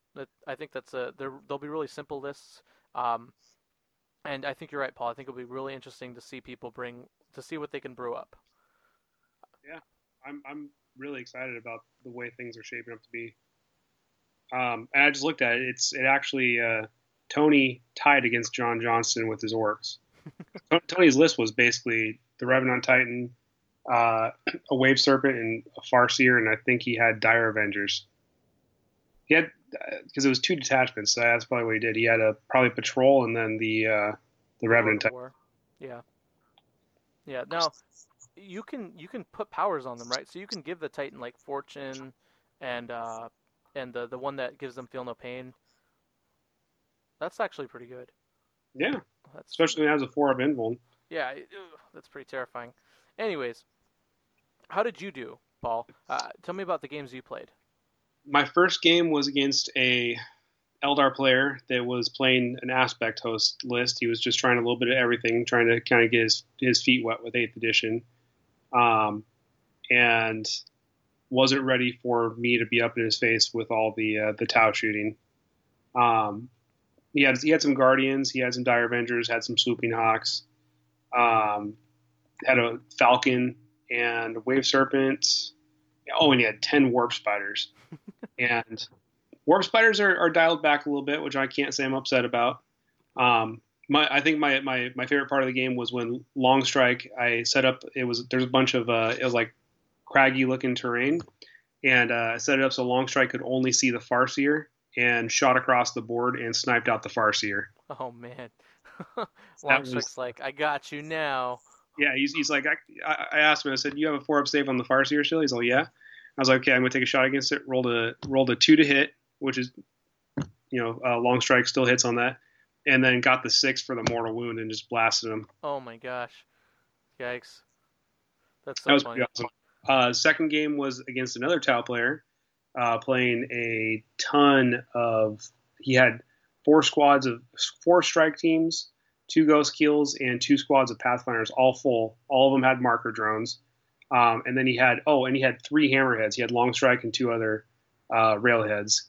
I think that's a they'll be really simple lists. Um, and I think you're right, Paul. I think it'll be really interesting to see people bring to see what they can brew up. Yeah, I'm I'm really excited about the way things are shaping up to be. Um, and I just looked at it. It's it actually uh, Tony tied against John Johnston with his orks. Tony's list was basically the Revenant Titan, uh, a Wave Serpent, and a Farseer, and I think he had Dire Avengers. He had because uh, it was two detachments, so that's probably what he did. He had a probably patrol and then the uh, the Revenant Titan. Yeah. Yeah. Now you can you can put powers on them, right? So you can give the Titan like Fortune, and uh, and the the one that gives them feel no pain. That's actually pretty good. Yeah. That's Especially when it has a four of invuln. Yeah, that's pretty terrifying. Anyways, how did you do, Paul? Uh, tell me about the games you played. My first game was against a Eldar player that was playing an aspect host list. He was just trying a little bit of everything, trying to kind of get his, his feet wet with Eighth Edition, um, and wasn't ready for me to be up in his face with all the uh, the Tau shooting. Um, he had he had some Guardians, he had some Dire Avengers, had some Swooping Hawks, um, had a Falcon and Wave Serpent. Oh, and he had ten Warp Spiders, and Warp Spiders are, are, dialed back a little bit, which I can't say I'm upset about. Um, my I think my, my my favorite part of the game was when Long Strike I set up. It was there's a bunch of uh, it was like craggy looking terrain, and uh, I set it up so Long Strike could only see the Farseer and shot across the board and sniped out the Farseer. Oh man, Longstrike's like, I got you now. Yeah, he's, he's like, I, I asked him. I said, you have a four up save on the Farseer still? He's like, yeah. I was like, okay, I'm gonna take a shot against it. Rolled a rolled a two to hit, which is, you know, uh, long strike still hits on that, and then got the six for the mortal wound and just blasted him. Oh my gosh, yikes! That's so that was funny. pretty awesome. Uh, second game was against another Tau player, uh, playing a ton of. He had four squads of four strike teams, two Ghostkeels, and two squads of pathfinders, all full. All of them had marker drones, um, and then he had oh, and he had three hammerheads. He had long strike and two other uh, railheads.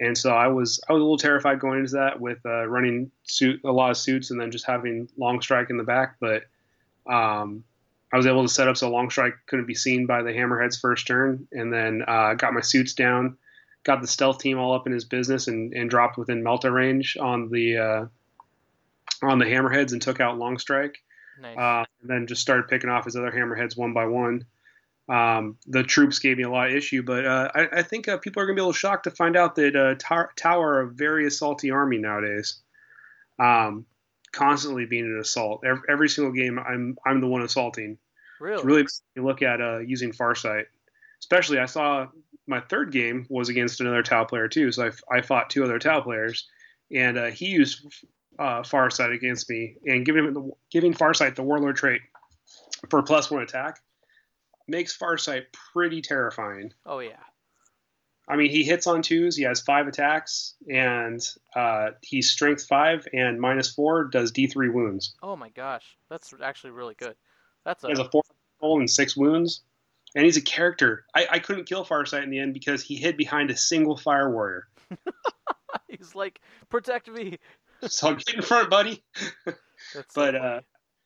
And so I was I was a little terrified going into that with uh, running suit a lot of suits and then just having long strike in the back, but um, I was able to set up so long strike couldn't be seen by the hammerhead's first turn, and then uh, got my suits down, got the stealth team all up in his business, and, and dropped within melta range on the uh, on the hammerheads and took out long strike. Nice. Uh, and then just started picking off his other hammerheads one by one. Um, the troops gave me a lot of issue, but uh, I, I, think uh, people are going to be a little shocked to find out that uh, Tau are a very assaulty army nowadays. Um, constantly being an assault. Every, every, single game, I'm I'm the one assaulting. Really? It's really you look at uh, using Farsight. Especially, I saw my third game was against another Tau player too. So I, I fought two other Tau players, and uh, he used uh, Farsight against me, and giving him the, giving Farsight the Warlord trait for plus one attack makes Farsight pretty terrifying. Oh yeah. I mean, he hits on twos. He has five attacks, and uh, he's strength five and minus four does D three wounds. Oh my gosh, that's actually really good. That's a... He has a four roll and six wounds, and he's a character. I, I couldn't kill Farsight in the end because he hid behind a single fire warrior. he's like, protect me. so get in front, buddy. but uh,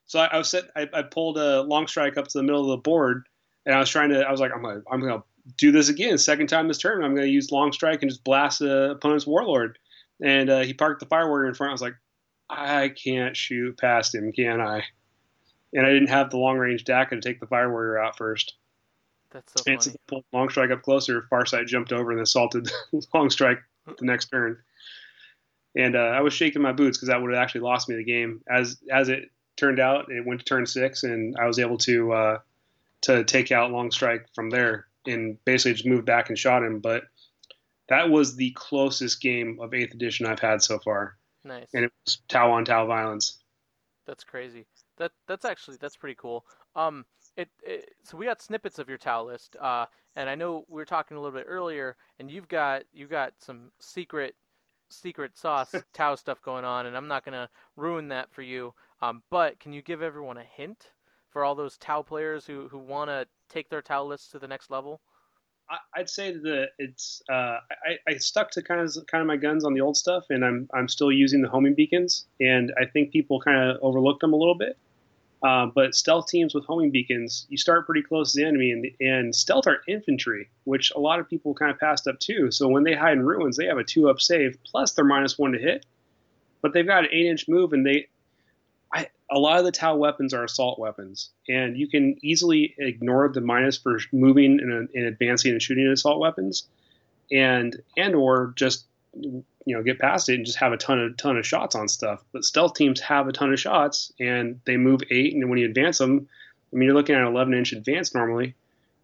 so I, I was set. I, I pulled a long strike up to the middle of the board, and I was trying to. I was like, I'm gonna, I'm gonna do this again. Second time this tournament, I'm gonna use long strike and just blast the opponent's warlord. And uh, he parked the fire warrior in front. I was like, I can't shoot past him, can I? And I didn't have the long range dakka to take the fire warrior out first. That's so funny. And so pulled long strike up closer. Farsight jumped over and assaulted long strike the next turn. And uh, I was shaking my boots because that would have actually lost me the game. As as it turned out, it went to turn six, and I was able to uh, to take out long strike from there and basically just moved back and shot him. But that was the closest game of eighth edition I've had so far. Nice. And it was Tau on Tau violence. That's crazy. That that's actually that's pretty cool. Um, it, it so we got snippets of your Tau list. Uh, and I know we were talking a little bit earlier, and you've got you got some secret secret sauce Tau stuff going on, and I'm not gonna ruin that for you. Um, but can you give everyone a hint for all those Tau players who who want to take their Tau lists to the next level? I'd say that it's uh, I, I, stuck to kind of kind of my guns on the old stuff, and I'm I'm still using the homing beacons, and I think people kind of overlooked them a little bit. Uh, but stealth teams with homing beacons, you start pretty close to the enemy, and, and stealth are infantry, which a lot of people kind of passed up too. So when they hide in ruins, they have a two up save plus they're minus one to hit, but they've got an eight inch move, and they a lot of the Tau weapons are assault weapons, and you can easily ignore the minus for moving and, and advancing and shooting assault weapons, and and or just you know get past it and just have a ton of ton of shots on stuff. But stealth teams have a ton of shots, and they move eight, and when you advance them, I mean you're looking at an 11 inch advance normally.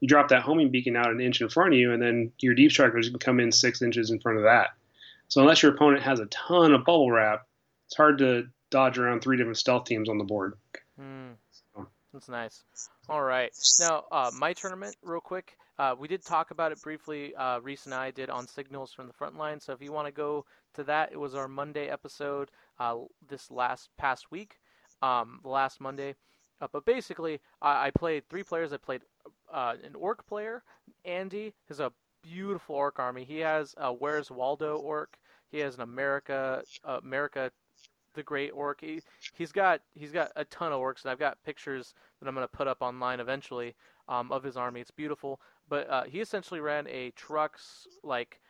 You drop that homing beacon out an inch in front of you, and then your deep strikers can come in six inches in front of that. So unless your opponent has a ton of bubble wrap, it's hard to dodge around three different stealth teams on the board. Mm, that's nice. All right. Now, uh, my tournament, real quick. Uh, we did talk about it briefly. Uh, Reese and I did on signals from the front line. So if you want to go to that, it was our Monday episode uh, this last past week, um, last Monday. Uh, but basically, I, I, played three players. I played uh, an ork player. Andy is a beautiful ork army. He has a Where's Waldo ork. He has an America America the great ork. He, he's got he's got a ton of orks, and I've got pictures that I'm going to put up online eventually um, of his army. It's beautiful. But uh, he essentially ran a trucks like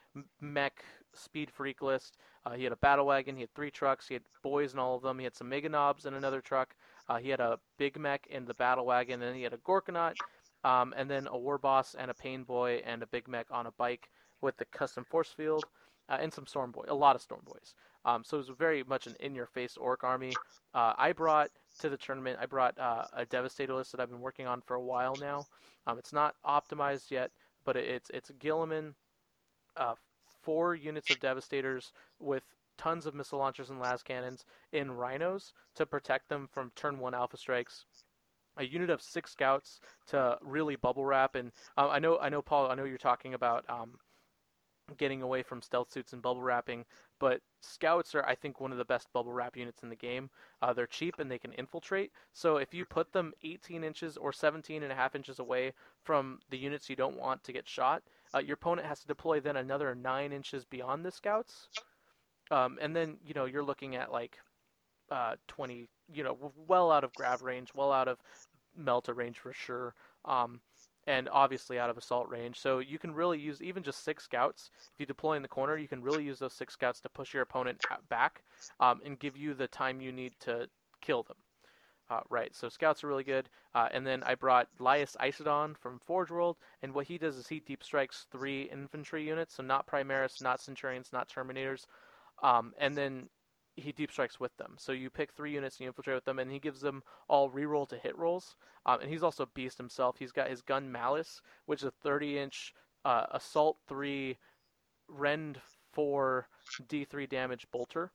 mech speed freak list. Uh, he had a battle wagon. He had three trucks. He had boys in all of them. He had some mega knobs in another truck. Uh, he had a big mech in the battle wagon, and he had a Gorkanaut, um, and then a war boss and a pain boy and a big mech on a bike with the custom force field, uh, and some storm boy, a lot of storm boys. Um, so it was very much an in-your-face ork army. Uh, I brought to the tournament. I brought uh, a Devastator list that I've been working on for a while now. Um, it's not optimized yet, but it's it's Guilliman, uh, four units of Devastators with tons of missile launchers and las cannons in rhinos to protect them from turn one alpha strikes. A unit of six scouts to really bubble wrap, and uh, I know I know Paul. I know you're talking about um, getting away from stealth suits and bubble wrapping. But scouts are, I think, one of the best bubble wrap units in the game. Uh, they're cheap and they can infiltrate. So if you put them 18 inches or 17 and a half inches away from the units you don't want to get shot, uh, your opponent has to deploy then another nine inches beyond the scouts. Um, and then you know you're looking at like uh, 20, you know, well out of grav range, well out of Melta range for sure. Um, and obviously out of assault range. So you can really use even just six scouts. If you deploy in the corner, you can really use those six scouts to push your opponent back um, and give you the time you need to kill them. Uh, right, so scouts are really good. Uh, and then I brought Lias Issodon from Forge World, and what he does is he deep strikes three infantry units, so not Primaris, not Centurions, not Terminators. Um, and then he deep strikes with them. So you pick three units and you infiltrate with them, and he gives them all reroll to hit rolls. Um, and he's also a beast himself. He's got his gun Malice, which is a 30 inch uh, assault three, rend four, D3 damage bolter.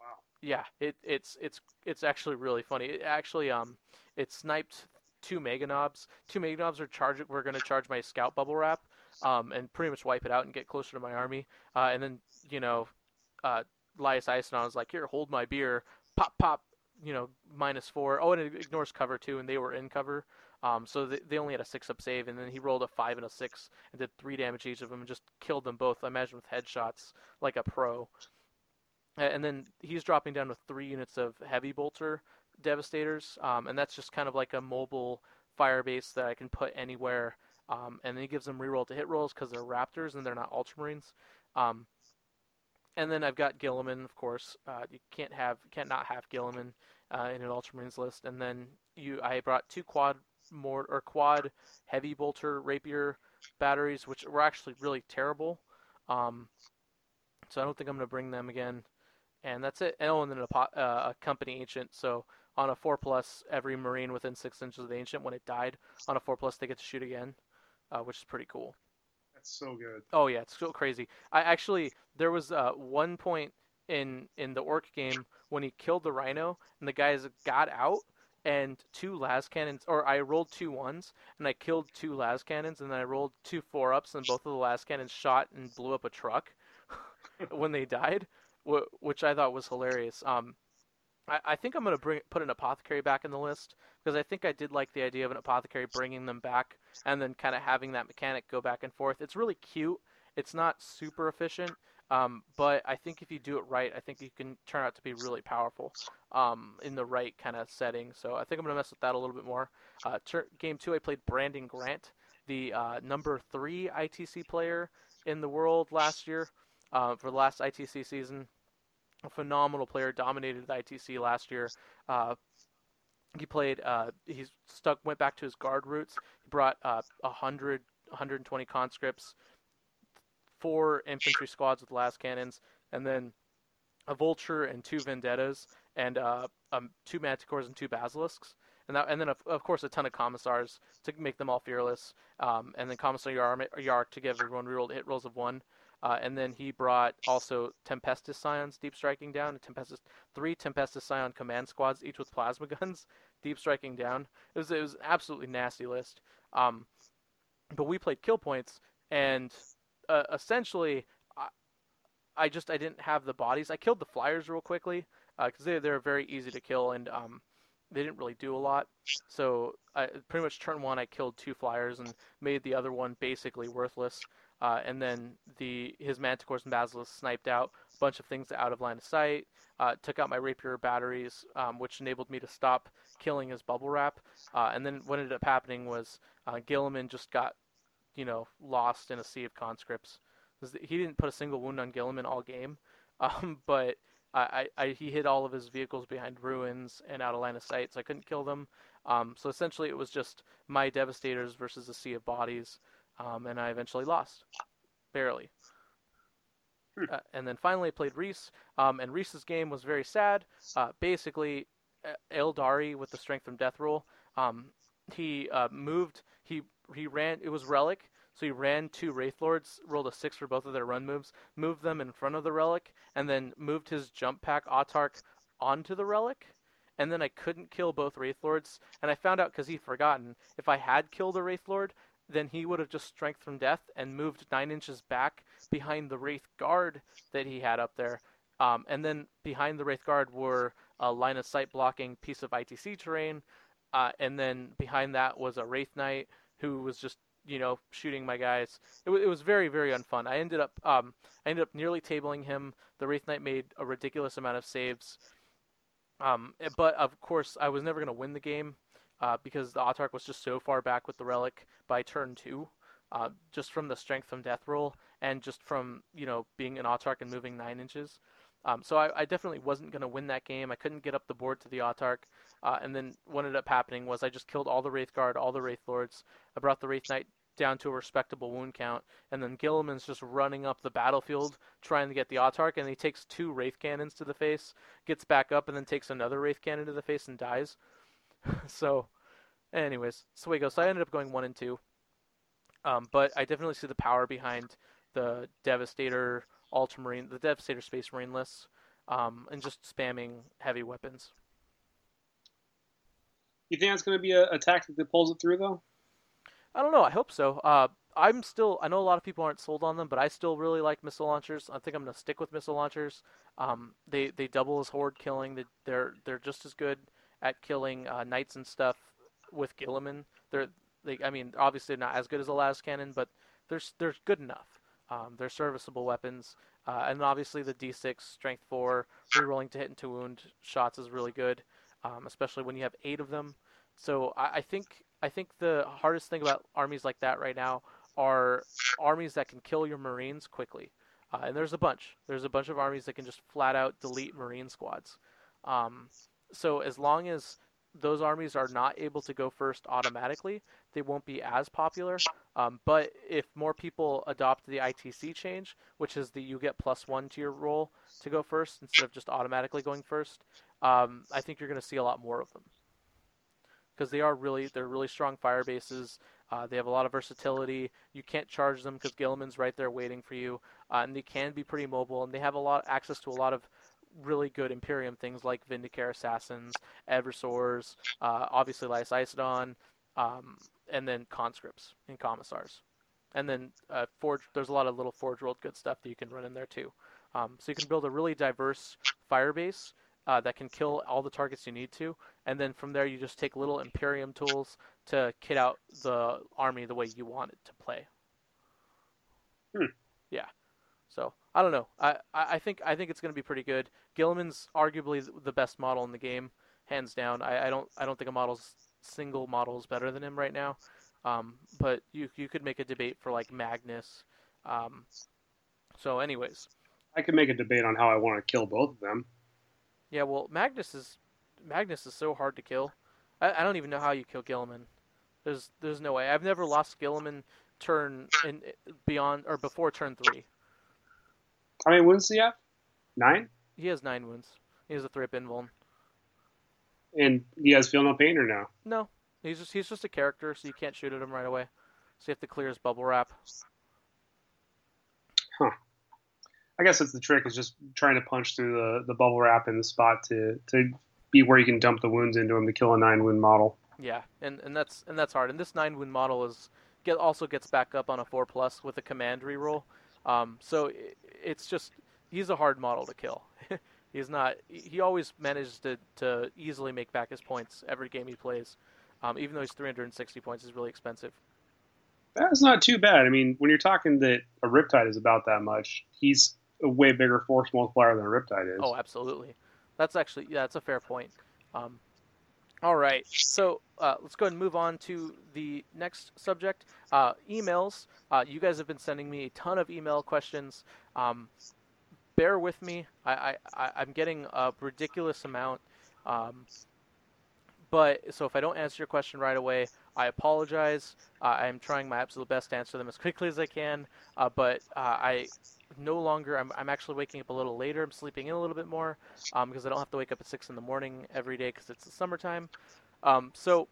Wow. Yeah, it, it's it's it's actually really funny. It actually um it sniped two mega knobs. Two mega knobs are charging. We're gonna charge my scout bubble wrap, um, and pretty much wipe it out and get closer to my army. Uh, and then you know, uh, Lias Issodon was like, "Here, hold my beer." Pop, pop. You know, minus four. Oh, and it ignores cover too, and they were in cover. Um, so they, they only had a six up save, and then he rolled a five and a six and did three damage each of them and just killed them both. I imagine with headshots like a pro. And then he's dropping down with three units of heavy bolter devastators, um, and that's just kind of like a mobile fire base that I can put anywhere. Um, and then he gives them reroll to hit rolls because they're raptors and they're not ultramarines. Um, and then I've got Guilliman, of course. Uh, you can't have can't not have Guilliman uh, in an Ultramarines list. And then you, I brought two quad more or quad heavy bolter rapier batteries, which were actually really terrible. Um, so I don't think I'm going to bring them again. And that's it. Oh, and then a, uh, a company ancient. So on a four plus, every marine within six inches of the ancient, when it died on a four plus, they get to shoot again, uh, which is pretty cool. That's so good. Oh yeah, it's so crazy. I actually there was uh, one point in in the ork game when he killed the rhino and the guys got out and two las cannons or I rolled two ones and I killed two las cannons and then I rolled two four ups and both of the las cannons shot and blew up a truck when they died, which I thought was hilarious. Um, I, I think I'm gonna bring put an apothecary back in the list because I think I did like the idea of an apothecary bringing them back and then kind of having that mechanic go back and forth. It's really cute. It's not super efficient, um, but I think if you do it right, I think you can turn out to be really powerful um, in the right kind of setting. So I think I'm gonna mess with that a little bit more. Uh, ter- game two, I played Brandon Grant, the uh, number three ITC player in the world last year uh, for the last ITC season a phenomenal player, dominated the ITC last year. He played. Uh, he stuck, went back to his guard roots. He brought uh, 100, 120 conscripts, four infantry squads with las cannons, and then a vulture and two vendettas, and uh, um, two manticores and two basilisks. And, that, and then, of, of, course, a ton of commissars to make them all fearless. Um, and then Commissar Yarrick to give everyone reroll hit rolls of one. Uh, and then he brought also Tempestus Scions deep striking down, Tempestus three Tempestus Scion command squads, each with plasma guns, deep striking down. It was it was an absolutely nasty list. Um, but we played kill points, and uh, essentially, I, I, just I didn't have the bodies. I killed the flyers real quickly because uh, they they're very easy to kill, and um, they didn't really do a lot. So I, pretty much turn one, I killed two flyers and made the other one basically worthless. Uh, and then the his manticores and basilisks sniped out a bunch of things out of line of sight. Uh, took out my rapier batteries, um, which enabled me to stop killing his bubble wrap. Uh, and then what ended up happening was uh, Guilliman just got, you know, lost in a sea of conscripts. He didn't put a single wound on Guilliman all game, um, but I, I, he hit all of his vehicles behind ruins and out of line of sight, so I couldn't kill them. Um, so essentially, it was just my devastators versus a sea of bodies um, and I eventually lost, barely. Hmm. Uh, and then finally I played Reese, um, and Reese's game was very sad. Uh, basically, Eldari with the strength from Death Rule, um, he uh, moved. He he ran. It was Relic, so he ran two Wraith Lords, rolled a six for both of their run moves, moved them in front of the Relic, and then moved his jump pack Autarch onto the Relic. And then I couldn't kill both Wraith Lords, and I found out because he'd forgotten. If I had killed a Wraith Lord, then he would have just strength from death and moved nine inches back behind the Wraith Guard that he had up there. Um, and then behind the Wraith Guard were a line of sight blocking piece of ITC terrain. Uh, and then behind that was a Wraith Knight who was just, you know, shooting my guys. It, w- it was very, very unfun. I ended up, um, I ended up nearly tabling him. The Wraith Knight made a ridiculous amount of saves. Um, but of course, I was never going to win the game uh, because the Autarch was just so far back with the relic by turn two, uh, just from the strength from death roll and just from you know being an Autarch and moving nine inches. Um, so I, I, definitely wasn't going to win that game. I couldn't get up the board to the Autarch. Uh, and then what ended up happening was I just killed all the Wraith Guard, all the Wraith Lords. I brought the Wraith Knight down to a respectable wound count. And then Guilliman's just running up the battlefield trying to get the Autarch. And he takes two Wraith Cannons to the face, gets back up, and then takes another Wraith Cannon to the face and dies. so, anyways, so we go. So I ended up going 1 and 2. Um, but I definitely see the power behind the Devastator Ultramarine, the Devastator Space Marine lists, um, and just spamming heavy weapons. You think that's going to be a, a, tactic that pulls it through, though? I don't know. I hope so. Uh, I'm still. I know a lot of people aren't sold on them, but I still really like missile launchers. I think I'm going to stick with missile launchers. Um, they they double as horde killing. They, they're they're just as good at killing uh, knights and stuff with Guilliman. They're they. I mean, obviously not as good as the las cannon, but they're they're good enough. Um, they're serviceable weapons. Uh, and obviously the D6 strength four rerolling to hit and to wound shots is really good, um, especially when you have eight of them. So I, I, think I think the hardest thing about armies like that right now are armies that can kill your Marines quickly. Uh, and there's a bunch. There's a bunch of armies that can just flat out delete Marine squads. Um, so as long as those armies are not able to go first automatically, they won't be as popular. Um, but if more people adopt the ITC change, which is the you get plus one to your roll to go first instead of just automatically going first, um, I think you're going to see a lot more of them because they are really they're really strong fire bases. Uh, they have a lot of versatility. You can't charge them because Guilliman's right there waiting for you, uh, and they can be pretty mobile. And they have a lot access to a lot of really good Imperium things like Vindicare Assassins, Eversors, uh, obviously Lias Issodon, um, and then conscripts and commissars. And then uh, forge. There's a lot of little forge world good stuff that you can run in there too. Um, so you can build a really diverse fire base uh, that can kill all the targets you need to, and then from there you just take little Imperium tools to kit out the army the way you want it to play. Hmm. Yeah. I don't know. I, I think I think it's going to be pretty good. Guilliman's arguably the best model in the game, hands down. I, I don't I don't think a model's single model is better than him right now. Um, but you you could make a debate for like Magnus. Um, so, anyways, I could make a debate on how I want to kill both of them. Yeah, well, Magnus is Magnus is so hard to kill. I, I don't even know how you kill Guilliman. There's there's no way. I've never lost Guilliman turn in beyond or before turn three. How many wounds do you have? Nine. He has nine wounds. He has a three invuln. And he has feel no pain or no? No, he's just he's just a character, so you can't shoot at him right away. So you have to clear his bubble wrap. Huh. I guess that's the trick is just trying to punch through the, the bubble wrap in the spot to, to be where you can dump the wounds into him to kill a nine wound model. Yeah, and, and that's and that's hard. And this nine wound model is get also gets back up on a four plus with a command reroll. Um, so it, it's just he's a hard model to kill. he's not. He always manages to, to easily make back his points every game he plays, um, even though he's 360 points is really expensive. That's not too bad. I mean, when you're talking that a Riptide is about that much, he's a way bigger force multiplier than a Riptide is. Oh, absolutely. That's actually yeah, that's a fair point. Um, all right, so uh, let's go ahead and move on to the next subject. Uh, emails. Uh, you guys have been sending me a ton of email questions. Um, bear with me. I, I, I'm getting a ridiculous amount. Um, but so if I don't answer your question right away, I apologize. Uh, I'm trying my absolute best to answer them as quickly as I can. Uh, but uh, I no longer. I'm, I'm actually waking up a little later. I'm sleeping in a little bit more um, because I don't have to wake up at six in the morning every day because it's the summertime. Um, so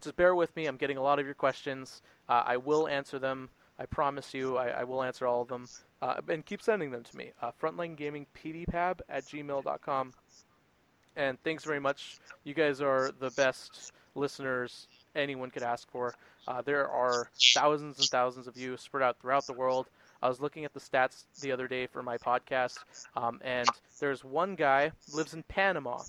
just bear with me. I'm getting a lot of your questions. Uh, I will answer them. I promise you. I, I will answer all of them. Uh, and keep sending them to me. Uh, frontlinegamingpdpab at gmail.com. And thanks very much. You guys are the best listeners anyone could ask for. Uh, there are thousands and thousands of you spread out throughout the world. I was looking at the stats the other day for my podcast, um, and there's one guy lives in Panama.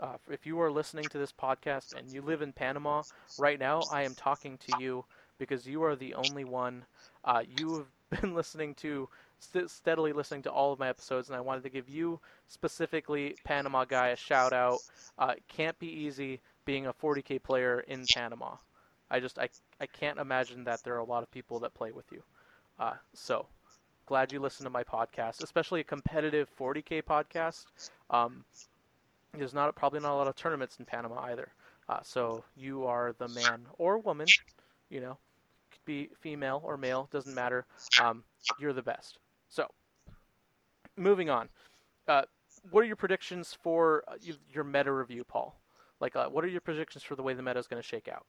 Uh, if you are listening to this podcast and you live in Panama right now, I am talking to you because you are the only one. Uh, you have been listening to st- steadily listening to all of my episodes, and I wanted to give you specifically, Panama guy, a shout out. Uh, can't be easy being a 40k player in Panama. I just I I can't imagine that there are a lot of people that play with you. Uh, so glad you listened to my podcast, especially a competitive 40k podcast. Um, there's not probably not a lot of tournaments in Panama either. Uh, so you are the man or woman, you know, could be female or male, doesn't matter. Um, you're the best. So moving on. Uh, what are your predictions for uh, your meta review, Paul? Like, uh, what are your predictions for the way the meta is going to shake out?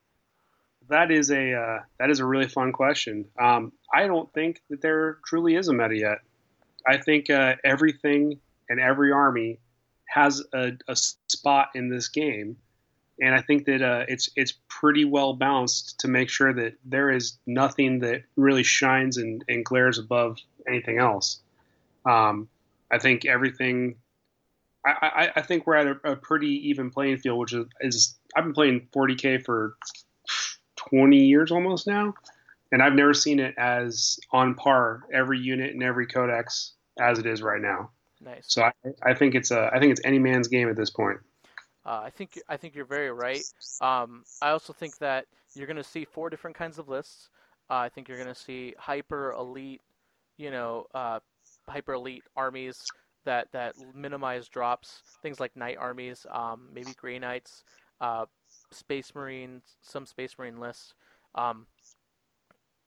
That is a uh, that is a really fun question. Um, I don't think that there truly is a meta yet. I think uh, everything and every army has a, a, spot in this game, and I think that uh, it's it's pretty well balanced to make sure that there is nothing that really shines and, and glares above anything else. Um, I think everything. I, I, I, think we're at a, a, pretty even playing field, which is, is I've been playing 40k for 20 years almost now, and I've never seen it as on par every unit and every codex as it is right now. Nice. So I, I think it's a I think it's any man's game at this point. Uh, I think I think you're very right. Um, I also think that you're going to see four different kinds of lists. Uh, I think you're going to see hyper elite, you know, uh, hyper elite armies that that minimize drops. Things like knight armies, um, maybe gray knights, uh, space marines, some space marine lists, um,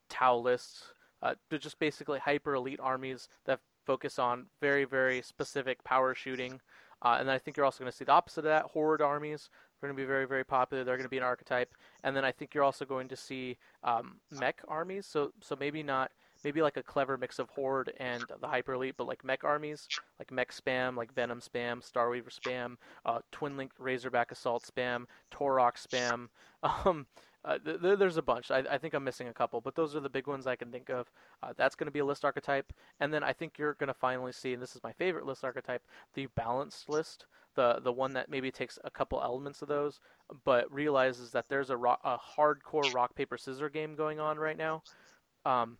Tau lists. Uh, they're just basically hyper elite armies that focus on very very specific power shooting. Uh, and I think you're also going to see the opposite of that. Horde armies are going to be very, very popular. They're going to be an archetype. And then I think you're also going to see um, mech armies. So, so maybe not maybe like a clever mix of Horde and the Hyper Elite, but like mech armies, like mech spam, like Venom spam, Starweaver spam, uh, Twin Link Razorback Assault spam, Torok spam. Um, uh, th- there's a bunch. I-, I, think I'm missing a couple, but those are the big ones I can think of. Uh, that's going to be a list archetype, and then I think you're going to finally see, and this is my favorite list archetype, the balanced list. The the one that maybe takes a couple elements of those, but realizes that there's a, rock, a hardcore rock paper scissor game going on right now. Um,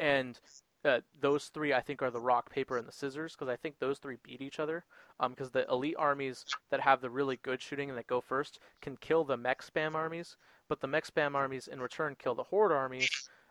and uh, those three I think are the rock, paper, and the scissors because I think those three beat each other. Because um, the elite armies that have the really good shooting and that go first can kill the mech spam armies, but the mech spam armies in return kill the horde armies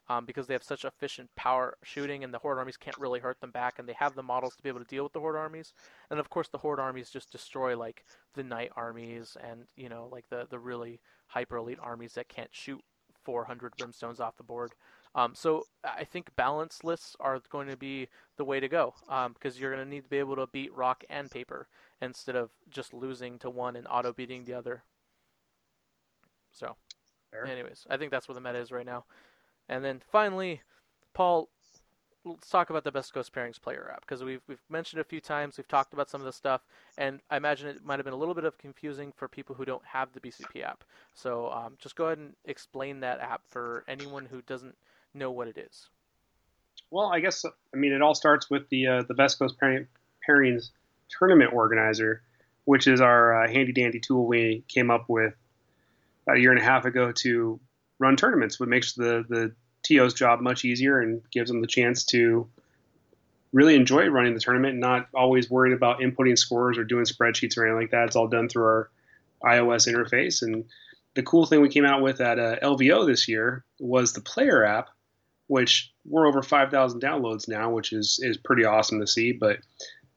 um, because they have such efficient power shooting, and the horde armies can't really hurt them back, and they have the models to be able to deal with the horde armies. And of course, the horde armies just destroy like the knight armies and you know like the the really hyper elite armies that can't shoot 400 brimstones off the board. Um, so I think balance lists are going to be the way to go because um, you're going to need to be able to beat rock and paper instead of just losing to one and auto beating the other. So, Fair. anyways, I think that's where the meta is right now. And then finally, Paul, let's talk about the Best Coast Pairings player app because we've we've mentioned a few times. We've talked about some of the stuff, and I imagine it might have been a little bit of confusing for people who don't have the BCP app. So um, just go ahead and explain that app for anyone who doesn't know what it is? Well, I guess I mean it all starts with the uh, the Best Coast Pairings tournament organizer, which is our uh, handy dandy tool we came up with about a year and a half ago to run tournaments. What makes the the TO's job much easier and gives them the chance to really enjoy running the tournament and not always worried about inputting scores or doing spreadsheets or anything like that. It's all done through our iOS interface. And the cool thing we came out with at uh, LVO this year was the player app, which we're over 5,000 downloads now, which is is pretty awesome to see. But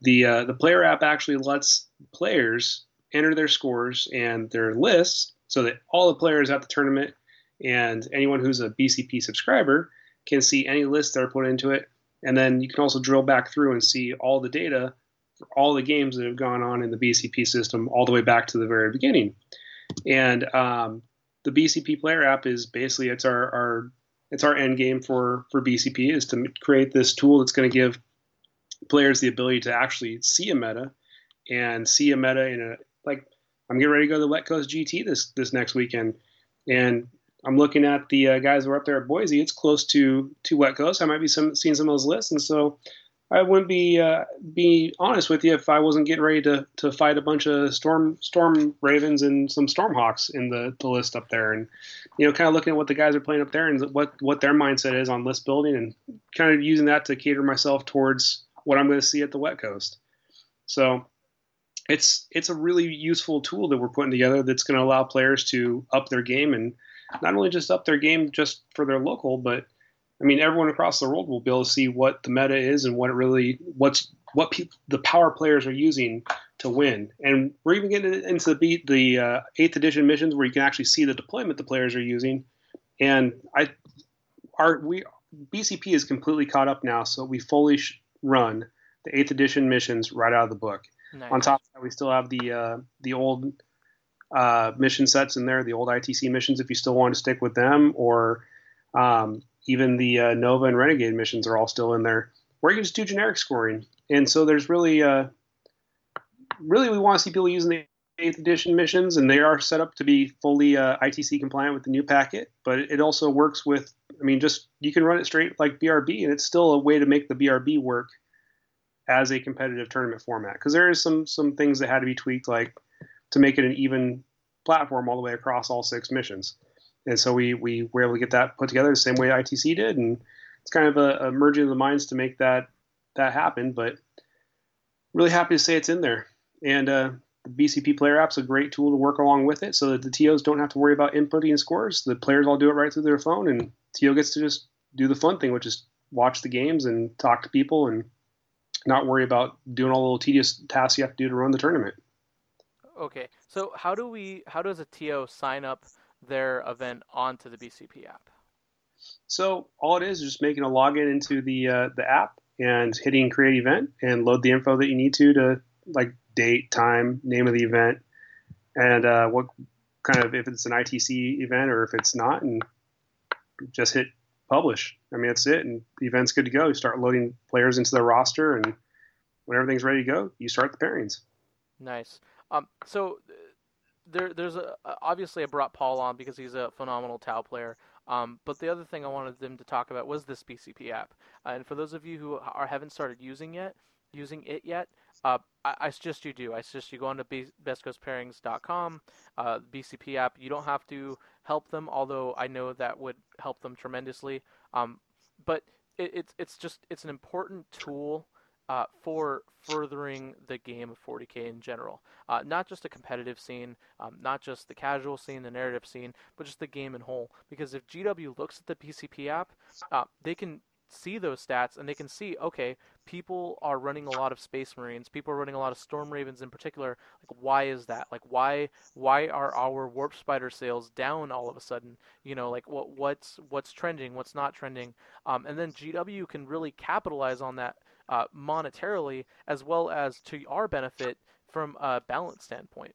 the uh, the player app actually lets players enter their scores and their lists, so that all the players at the tournament and anyone who's a BCP subscriber can see any lists that are put into it. And then you can also drill back through and see all the data for all the games that have gone on in the BCP system all the way back to the very beginning. And um, the BCP player app is basically it's our, our it's our end game for for BCP is to create this tool that's going to give players the ability to actually see a meta and see a meta in a like I'm getting ready to go to the Wet Coast GT this this next weekend, and I'm looking at the uh, guys who are up there at Boise. It's close to to Wet Coast. I might be some, seeing some of those lists, and so I wouldn't be uh, be honest with you if I wasn't getting ready to, to fight a bunch of storm storm ravens and some stormhawks in the, the list up there, and you know, kind of looking at what the guys are playing up there and what what their mindset is on list building, and kind of using that to cater myself towards what I'm going to see at the Wet Coast. So it's it's a really useful tool that we're putting together that's going to allow players to up their game and not only just up their game just for their local, but I mean everyone across the world will be able to see what the meta is and what it really what's what pe- the power players are using to win. And we're even getting into the the uh, eighth edition missions where you can actually see the deployment the players are using. And I our we BCP is completely caught up now, so we fully run the eighth edition missions right out of the book. Nice. On top of that, we still have the uh, the old uh, mission sets in there, the old ITC missions, if you still want to stick with them, or um, even the uh, Nova and Renegade missions are all still in there, where you can just do generic scoring. And so there's really, uh, really, we want to see people using the eighth edition missions, and they are set up to be fully uh, ITC compliant with the new packet. But it also works with, I mean, just you can run it straight like BRB, and it's still a way to make the BRB work as a competitive tournament format because there is some some things that had to be tweaked, like to make it an even platform all the way across all six missions. And so we we were able to get that put together the same way ITC did, and it's kind of a, a merging of the minds to make that that happen. But really happy to say it's in there, and uh, the BCP Player App's a great tool to work along with it, so that the TOs don't have to worry about inputting scores. The players all do it right through their phone, and TO gets to just do the fun thing, which is watch the games and talk to people and not worry about doing all the little tedious tasks you have to do to run the tournament. Okay, so how do we? How does a TO sign up their event onto the BCP app? So all it is is just making a login into the uh, the app and hitting create event and load the info that you need to to like date, time, name of the event, and uh, what kind of if it's an ITC event or if it's not, and just hit publish. I mean, that's it, and the event's good to go. You start loading players into the roster, and when everything's ready to go, you start the pairings. Nice. Um, so there, there's a, obviously I brought Paul on because he's a phenomenal Tau player. Um, but the other thing I wanted them to talk about was this BCP app. Uh, and for those of you who are, haven't started using yet, using it yet, uh, I, I, suggest you do. I suggest you go on to bestcoastpairings.com, uh, BCP app. You don't have to help them, although I know that would help them tremendously. Um, but it, it's it's just it's an important tool uh, for furthering the game of 40k in general. Uh, not just a competitive scene, um, not just the casual scene, the narrative scene, but just the game in whole. Because if GW looks at the BCP app, uh, they can see those stats and they can see okay people are running a lot of space marines people are running a lot of storm ravens in particular like why is that like why why are our warp spider sales down all of a sudden you know like what what's what's trending what's not trending um, and then gw can really capitalize on that uh, monetarily as well as to our benefit from a balance standpoint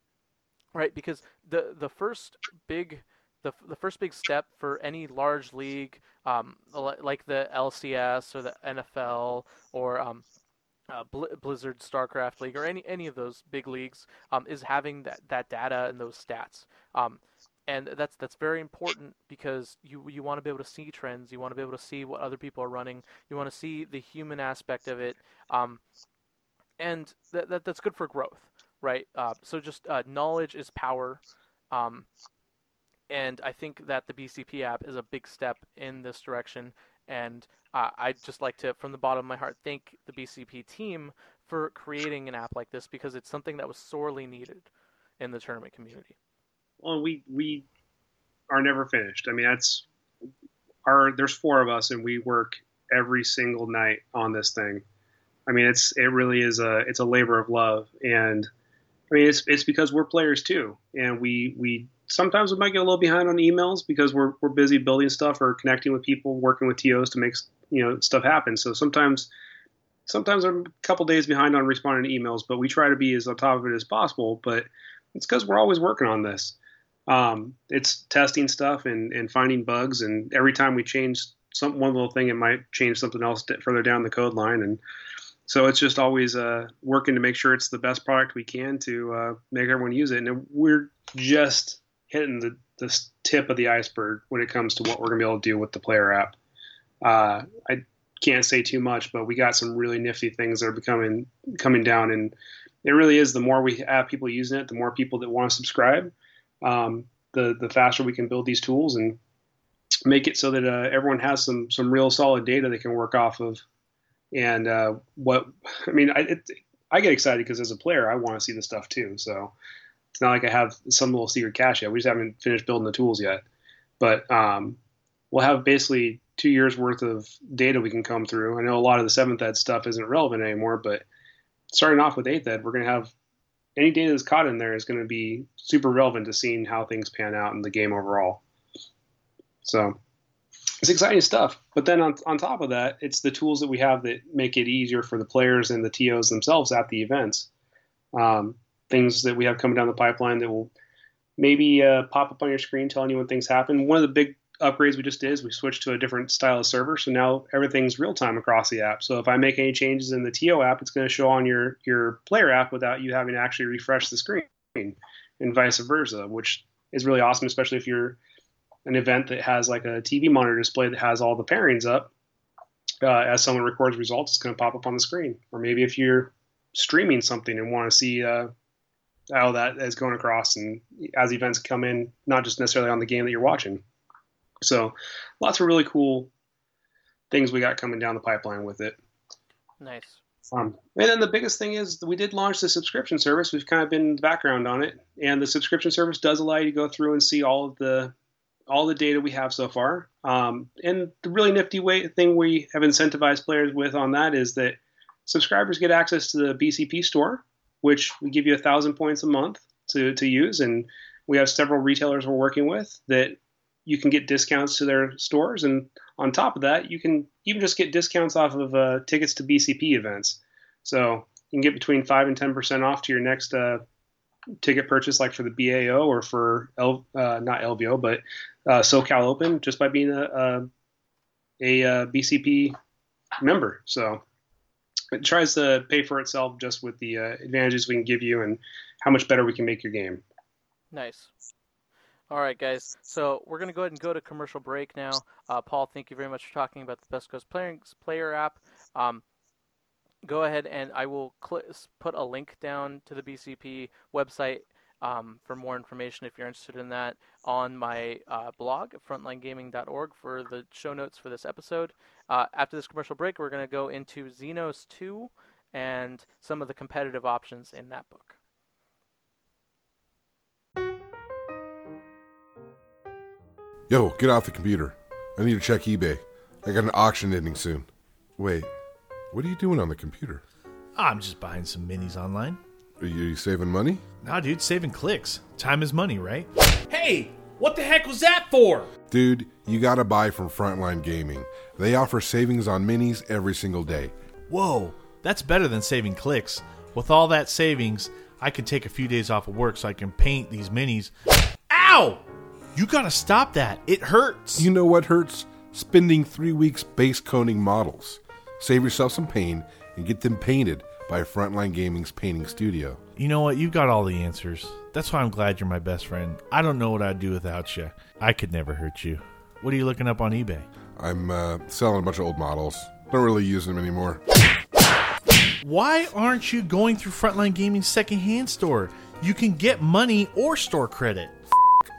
right because the the first big the, the first big step for any large league, um, like the LCS or the NFL or um, uh, Blizzard StarCraft League or any any of those big leagues, um, is having that, that data and those stats. Um, and that's that's very important because you you want to be able to see trends, you want to be able to see what other people are running, you want to see the human aspect of it, um, and that, that that's good for growth, right? Uh, so just uh, knowledge is power. Um, and I think that the BCP app is a big step in this direction. And uh, I'd just like to, from the bottom of my heart, thank the BCP team for creating an app like this because it's something that was sorely needed in the tournament community. Well, we we are never finished. I mean, that's our. There's four of us, and we work every single night on this thing. I mean, it's it really is a it's a labor of love, and I mean, it's it's because we're players too, and we we sometimes we might get a little behind on emails because we're we're busy building stuff or connecting with people, working with TOs to make you know stuff happen. So sometimes sometimes I'm a couple days behind on responding to emails, but we try to be as on top of it as possible. But it's because we're always working on this. Um, it's testing stuff and, and finding bugs, and every time we change some one little thing, it might change something else further down the code line, and so it's just always uh, working to make sure it's the best product we can to uh, make everyone use it. And we're just hitting the, the tip of the iceberg when it comes to what we're going to be able to do with the player app. Uh, I can't say too much, but we got some really nifty things that are becoming coming down, and it really is. The more we have people using it, the more people that want to subscribe, um, the the faster we can build these tools and make it so that uh, everyone has some some real solid data they can work off of. And uh, what I mean, I, it, I get excited because as a player, I want to see the stuff too. So it's not like I have some little secret cache yet. We just haven't finished building the tools yet. But um, we'll have basically two years worth of data we can come through. I know a lot of the seventh ed stuff isn't relevant anymore, but starting off with eighth ed, we're going to have any data that's caught in there is going to be super relevant to seeing how things pan out in the game overall. So it's exciting stuff. But then on, on top of that, it's the tools that we have that make it easier for the players and the TOs themselves at the events. Um, things that we have coming down the pipeline that will maybe uh, pop up on your screen telling you when things happen. One of the big upgrades we just did is we switched to a different style of server, so now everything's real time across the app. So if I make any changes in the TO app, it's going to show on your your player app without you having to actually refresh the screen, and vice versa, which is really awesome, especially if you're an event that has like a TV monitor display that has all the pairings up. Uh, as someone records results, it's going to pop up on the screen. Or maybe if you're streaming something and want to see uh, how that is going across, and as events come in, not just necessarily on the game that you're watching. So, lots of really cool things we got coming down the pipeline with it. Nice. Um, and then the biggest thing is we did launch the subscription service. We've kind of been in the background on it, and the subscription service does allow you to go through and see all of the all the data we have so far. Um, and the really nifty way thing we have incentivized players with on that is that subscribers get access to the BCP store, which we give you a thousand points a month to, to use. And we have several retailers we're working with that you can get discounts to their stores. And on top of that, you can even just get discounts off of uh, tickets to BCP events. So you can get between 5 and 10% off to your next uh, ticket purchase, like for the BAO or for L, uh, not LVO, but uh, SoCal Open just by being a, a, a, a BCP member. So it tries to pay for itself just with the uh, advantages we can give you and how much better we can make your game. Nice. All right, guys. So we're going to go ahead and go to commercial break now. Uh, Paul, thank you very much for talking about the Best Coast Player app. Um, go ahead and I will cl- put a link down to the BCP website um, for more information if you're interested in that on my uh, blog, frontlinegaming.org, for the show notes for this episode. Uh, after this commercial break, we're going to go into Xenos 2 and some of the competitive options in that book. Yo, get off the computer. I need to check eBay. I got an auction ending soon. Wait, what are you doing on the computer? Ah, I'm just buying some minis online. Are you saving money? Nah, dude, saving clicks. Time is money, right? Hey, what the heck was that for? Dude, you gotta buy from Frontline Gaming. They offer savings on minis every single day. Whoa, that's better than saving clicks. With all that savings, I can take a few days off of work so I can paint these minis. Ow! You gotta stop that. It hurts. You know what hurts? Spending three weeks base coning models. Save yourself some pain and get them painted by Frontline Gaming's painting studio. You know what? You've got all the answers. That's why I'm glad you're my best friend. I don't know what I'd do without you. I could never hurt you. What are you looking up on eBay? I'm uh, selling a bunch of old models. Don't really use them anymore. Why aren't you going through Frontline Gaming's secondhand store? You can get money or store credit.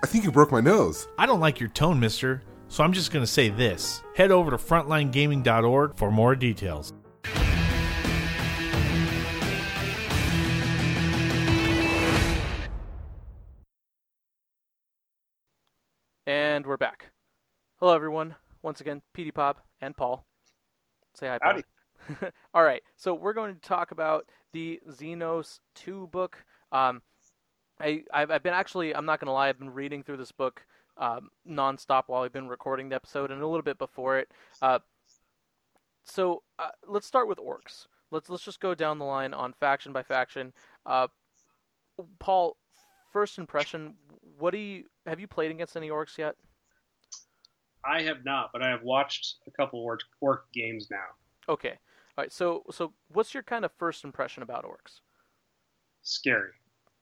I think you broke my nose. I don't like your tone, mister, so I'm just going to say this. Head over to frontlinegaming.org for more details. And we're back. Hello, everyone. Once again, PD Pop and Paul. Say hi, Paul. Howdy. All right, so we're going to talk about the Xenos 2 book. Um, I, I've, I've been actually, I'm not going to lie, I've been reading through this book um, nonstop while I've been recording the episode and a little bit before it. Uh, so uh, let's start with orks. Let's let's just go down the line on faction by faction. Uh, Paul, first impression. What do you have you played against any orks yet? I have not, but I have watched a couple ork, ork games now. Okay. All right. So so what's your kind of first impression about orks? Scary.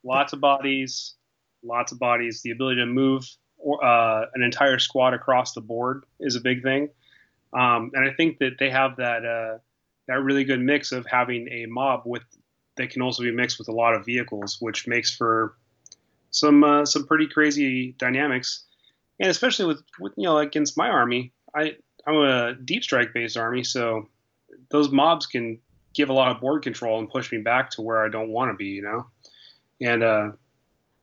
Lots of bodies. Lots of bodies. The ability to move uh, an entire squad across the board is a big thing. Um, and I think that they have that uh, that really good mix of having a mob with that can also be mixed with a lot of vehicles, which makes for some uh, some pretty crazy dynamics. And especially with, with you know against my army, I I'm a deep strike based army, so those mobs can give a lot of board control and push me back to where I don't want to be, you know. And uh,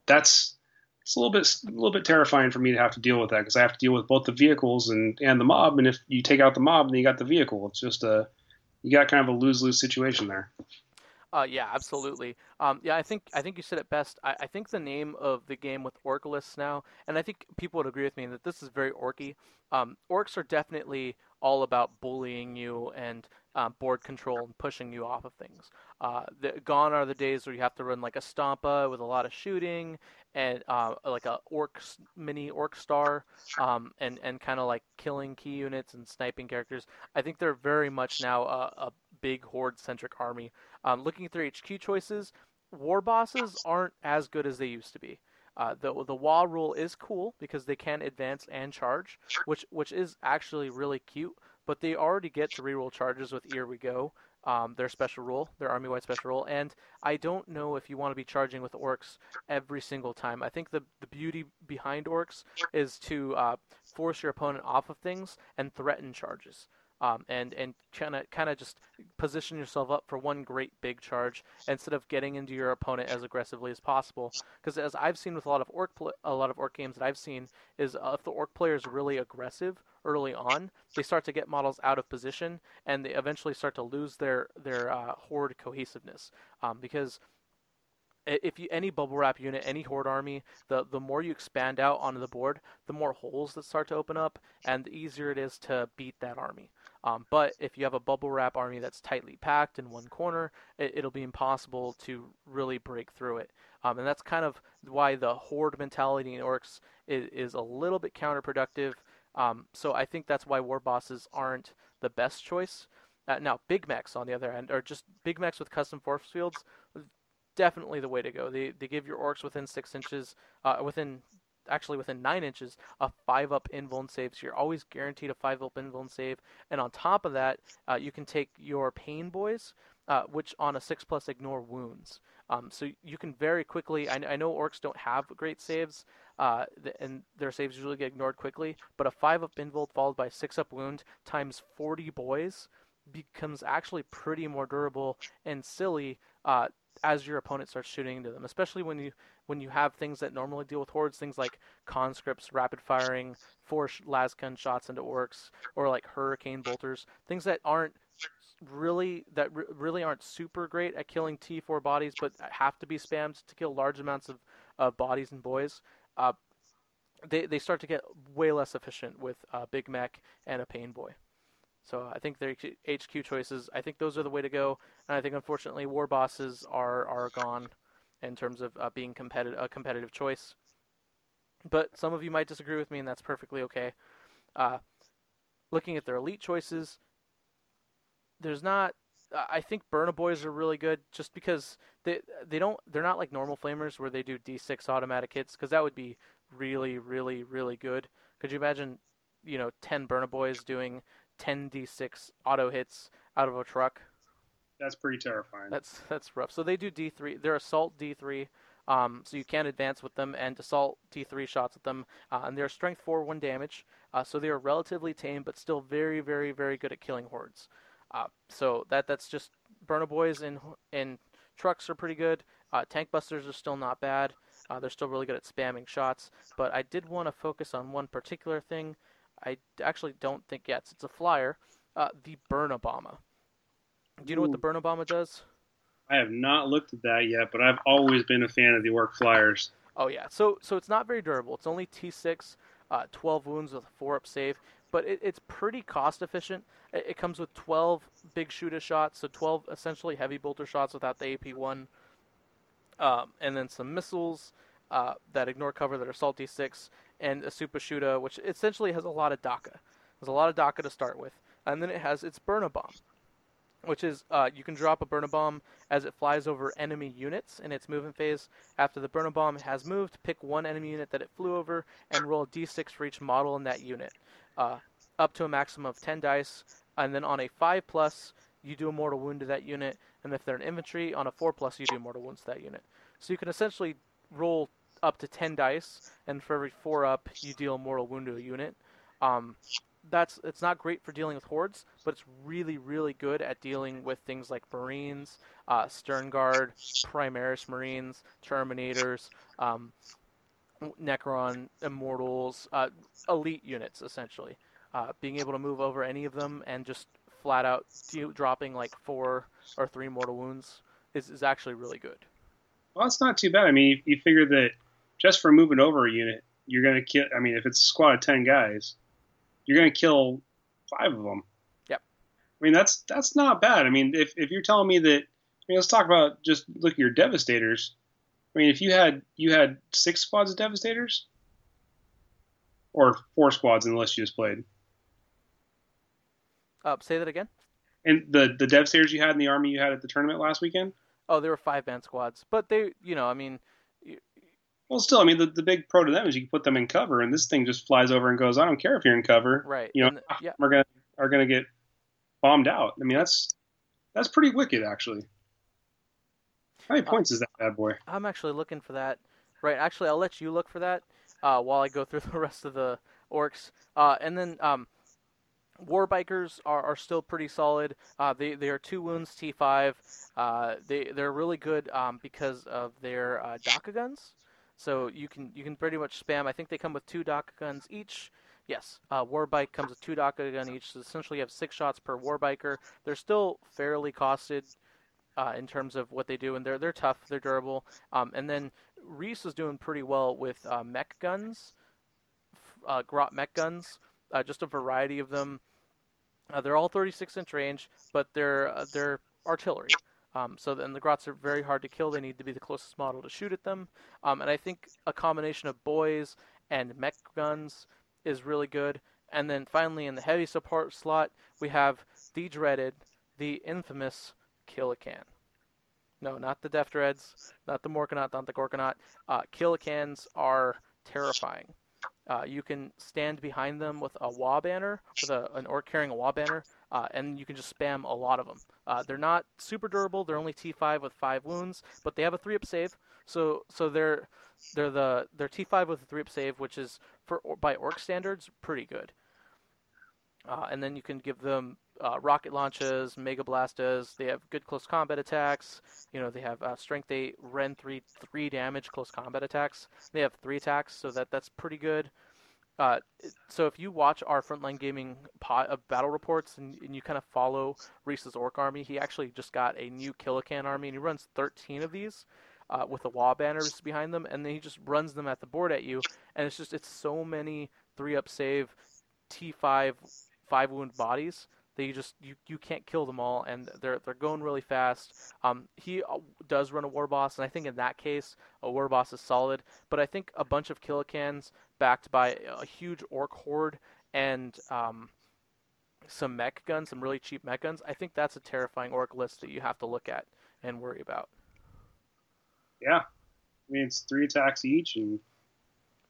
that's it's a little bit a little bit terrifying for me to have to deal with that because I have to deal with both the vehicles and and the mob. And if you take out the mob, then you got the vehicle. It's just a you got kind of a lose lose situation there. Uh, yeah, absolutely. Um, yeah, I think I think you said it best. I, I think the name of the game with ork lists now, and I think people would agree with me that this is very orky. Um, orks are definitely all about bullying you and uh, board control and pushing you off of things. Uh, the, gone are the days where you have to run like a Stompa with a lot of shooting and uh, like a ork mini ork star um, and and kind of like killing key units and sniping characters. I think they're very much now a, a big horde centric army. Um, looking at their HQ choices, war bosses aren't as good as they used to be. Uh, the the Waaagh rule is cool because they can advance and charge, which which is actually really cute. But they already get to reroll charges with Here We Go, um, their special rule, their army wide special rule. And I don't know if you want to be charging with orks every single time. I think the the beauty behind orks is to uh, force your opponent off of things and threaten charges um, and and kind of kind of just position yourself up for one great big charge instead of getting into your opponent as aggressively as possible. Because as I've seen with a lot of ork pl- a lot of ork games that I've seen is uh, if the ork player is really aggressive early on, they start to get models out of position and they eventually start to lose their their uh, horde cohesiveness um, because if you any bubble wrap unit, any horde army, the the more you expand out onto the board, the more holes that start to open up, and the easier it is to beat that army. Um, but if you have a bubble wrap army that's tightly packed in one corner, it, will be impossible to really break through it. Um, and that's kind of why the horde mentality in orks is, is a little bit counterproductive. Um, so I think that's why war bosses aren't the best choice. Uh, now, big meks, on the other end, or just big meks with custom force fields, definitely the way to go. They, they give your orks within six inches, uh, within actually within 9 inches, a 5 up invuln save. So you're always guaranteed a 5 up invuln save. And on top of that, uh, you can take your painboys, uh, which on a 6 plus ignore wounds. Um, so you can very quickly. I, I, know orks don't have great saves, uh, and their saves usually get ignored quickly. But a 5 up invuln followed by 6 up wound times 40 boys becomes actually pretty more durable and silly uh, as your opponent starts shooting into them, especially when you when you have things that normally deal with hordes, things like conscripts, rapid firing, four lasgun shots into orks, or like hurricane bolters, things that aren't really that really aren't super great at killing T4 bodies, but have to be spammed to kill large amounts of, of bodies and boys. Uh, they they start to get way less efficient with uh, Big Mek and a Painboy. So I think their HQ choices, I think those are the way to go. And I think unfortunately war bosses are are gone in terms of uh, being competitive a competitive choice. But some of you might disagree with me, and that's perfectly okay. Uh, looking at their elite choices, there's not. I think Burna Boys are really good, just because they they don't they're not like normal flamers where they do D6 automatic hits, because that would be really really really good. Could you imagine, you know, ten Burna Boys doing 10 d6 auto hits out of a truck. That's pretty terrifying. That's that's rough. So they do D3. They're assault D3. Um, so you can advance with them and assault D3 shots with them. Uh, and they're strength 4, 1 damage. Uh, so they are relatively tame, but still very, very, very good at killing hordes. Uh, so that that's just Burna Boys in in trucks are pretty good. Uh, tank busters are still not bad. Uh, they're still really good at spamming shots. But I did want to focus on one particular thing I actually don't think yet. It's a flyer. Uh, the Burna-bommer. Do you know what the Burna-bommer does? I have not looked at that yet, but I've always been a fan of the Ork Flyers. Oh yeah, so so it's not very durable. It's only T6, uh, 12 wounds with a four up save, but it, it's pretty cost efficient. It, it, comes with 12 big shooter shots, so 12 essentially heavy bolter shots without the AP1, um, and then some missiles uh, that ignore cover that are salty six, and a super shooter, which essentially has a lot of dakka. There's a lot of dakka to start with, and then it has its burna bomb, which is uh, you can drop a burna bomb as it flies over enemy units in its movement phase. After the burna bomb has moved, pick one enemy unit that it flew over and roll a d6 for each model in that unit, uh, up to a maximum of 10 dice. And then on a 5 plus, you do a mortal wound to that unit, and if they're an infantry, on a 4 plus, you do mortal wounds to that unit. So you can essentially roll up to 10 dice, and for every 4 up, you deal mortal wound to a unit. Um, that's it's not great for dealing with hordes, but it's really really good at dealing with things like marines, uh, Sternguard, primaris marines, terminators, um, Necron, immortals, uh, elite units essentially. Uh, being able to move over any of them and just flat out dropping like four or three mortal wounds is, is actually really good. Well, it's not too bad. I mean, you, you figure that just for moving over a unit, you're going to kill. I mean, if it's a squad of ten guys, you're going to kill five of them. Yep. I mean, that's that's not bad. I mean, if if you're telling me that, I mean, let's talk about just look at your devastators. I mean, if you had you had six squads of devastators, or four squads in the list you just played. Uh, say that again. And the the devastators you had in the army you had at the tournament last weekend. Oh, there were five man squads, but they, you know, I mean, well, still, I mean, the, the big pro to them is you can put them in cover, and this thing just flies over and goes. I don't care if you're in cover. Right. You know, and, yeah. are gonna are gonna get bombed out. I mean, that's that's pretty wicked, actually. How many points uh, is that bad boy? I'm actually looking for that. Right. Actually, I'll let you look for that uh, while I go through the rest of the orks, uh, and then um, war bikers are, are still pretty solid. Uh, they they are two wounds T5. Uh, they they're really good um, because of their uh, Dakka guns. So you can you can pretty much spam. I think they come with two Dakka guns each. Yes, uh, Warbike comes with two Dakka gun each. So essentially, you have six shots per Warbiker. They're still fairly costed uh, in terms of what they do, and they're they're tough. They're durable. Um, and then Reece is doing pretty well with uh, mek guns, uh, Grot mek guns. Uh, just a variety of them. Uh, they're all 36 inch range, but they're uh, they're artillery. Um, so then the grots are very hard to kill. They need to be the closest model to shoot at them. Um, and I think a combination of boys and mek guns is really good. And then finally in the heavy support slot, we have the dreaded, the infamous Killakan. No, not the Death Dreads, not the Morkanaut, not the Gorkanaut. Uh, Killakans are terrifying. Uh, you can stand behind them with a Waaagh banner, with a, an ork carrying a Waaagh banner, uh, and you can just spam a lot of them. Uh, they're not super durable. They're only T5 with five wounds, but they have a three up save. So so they're they're the they're T5 with a three up save, which is for by ork standards pretty good. Uh, and then you can give them uh, rocket launches, mega blastas. They have good close combat attacks. You know they have uh, strength eight, Ren three, three damage close combat attacks. They have three attacks, so that that's pretty good. Uh, so if you watch our frontline gaming pot of battle reports and, and, you kind of follow Reece's ork army, he actually just got a new Killakan army and he runs 13 of these uh, with the Waaagh banners behind them, and then he just runs them at the board at you, and it's just it's so many three up save T5 five wound bodies that you just you, you can't kill them all, and they're they're going really fast. Um, he uh, does run a war boss, and I think in that case a war boss is solid. But I think a bunch of Killakans backed by a huge ork horde and um, some mek guns, some really cheap mek guns. I think that's a terrifying ork list that you have to look at and worry about. Yeah, I mean it's three attacks each, and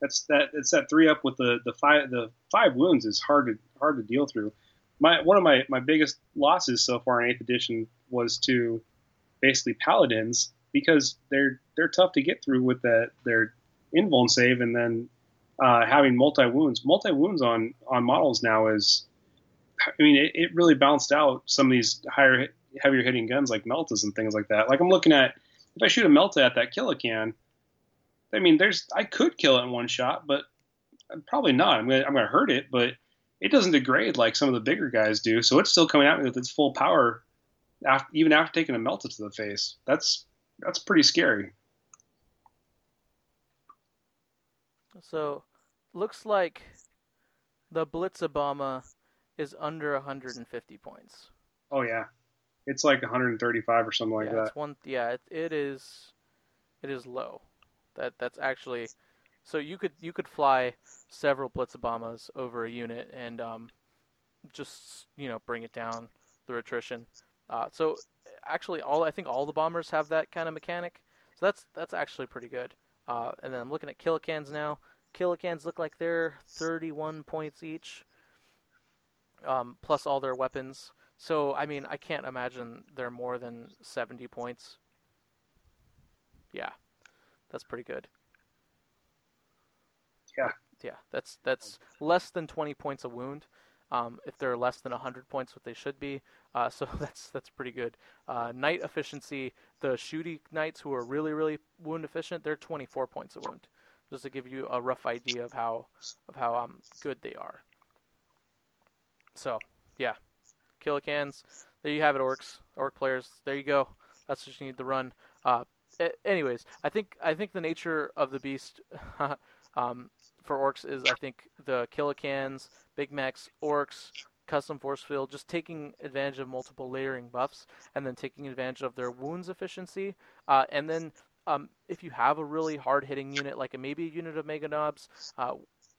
that's that. It's that three up with the the five the five wounds is hard to hard to deal through my one of my, my biggest losses so far in eighth edition was to basically paladins because they're they're tough to get through with that their invuln save and then uh, having multi wounds. Multi wounds on on models now is, I mean, it, it really balanced out some of these higher heavier hitting guns like Meltas and things like that. Like I'm looking at if I shoot a Melta at that Killakan, I mean, there's I could kill it in one shot, but probably not. I'm gonna I'm gonna hurt it, but it doesn't degrade like some of the bigger guys do. So it's still coming at me with its full power, after, even after taking a melta to the face. That's that's pretty scary. So, looks like the Blitza-bommer is under 150 points. Oh yeah, it's like 135 or something like yeah, that. It's one, yeah, it, it is. It is low. That that's actually so you could you could fly several Blitza-bommers over a unit and um, just you know bring it down through attrition. Uh, so actually, all I think all the bombers have that kind of mechanic. So that's that's actually pretty good. Uh, and then I'm looking at Killakans now. Killakans look like they're 31 points each, um, plus all their weapons. So I mean, I can't imagine they're more than 70 points. Yeah, that's pretty good. Yeah. Yeah, that's that's less than 20 points a wound. Um, if they're less than 100 points, what they should be. Uh, so that's that's pretty good. Uh, knight efficiency, the shooty knights who are really really wound efficient, they're 24 points a wound. Just to give you a rough idea of how of how um, good they are. So yeah, Killakans. There you have it, orks, ork players. There you go. That's what you need to run. Uh, anyways, I think I think the nature of the beast um, for orks is I think the Killakans, Big Meks, orks, custom force field, just taking advantage of multiple layering buffs, and then taking advantage of their wounds efficiency, uh, and then um, if you have a really hard hitting unit like a maybe a unit of Mega Nobs, uh,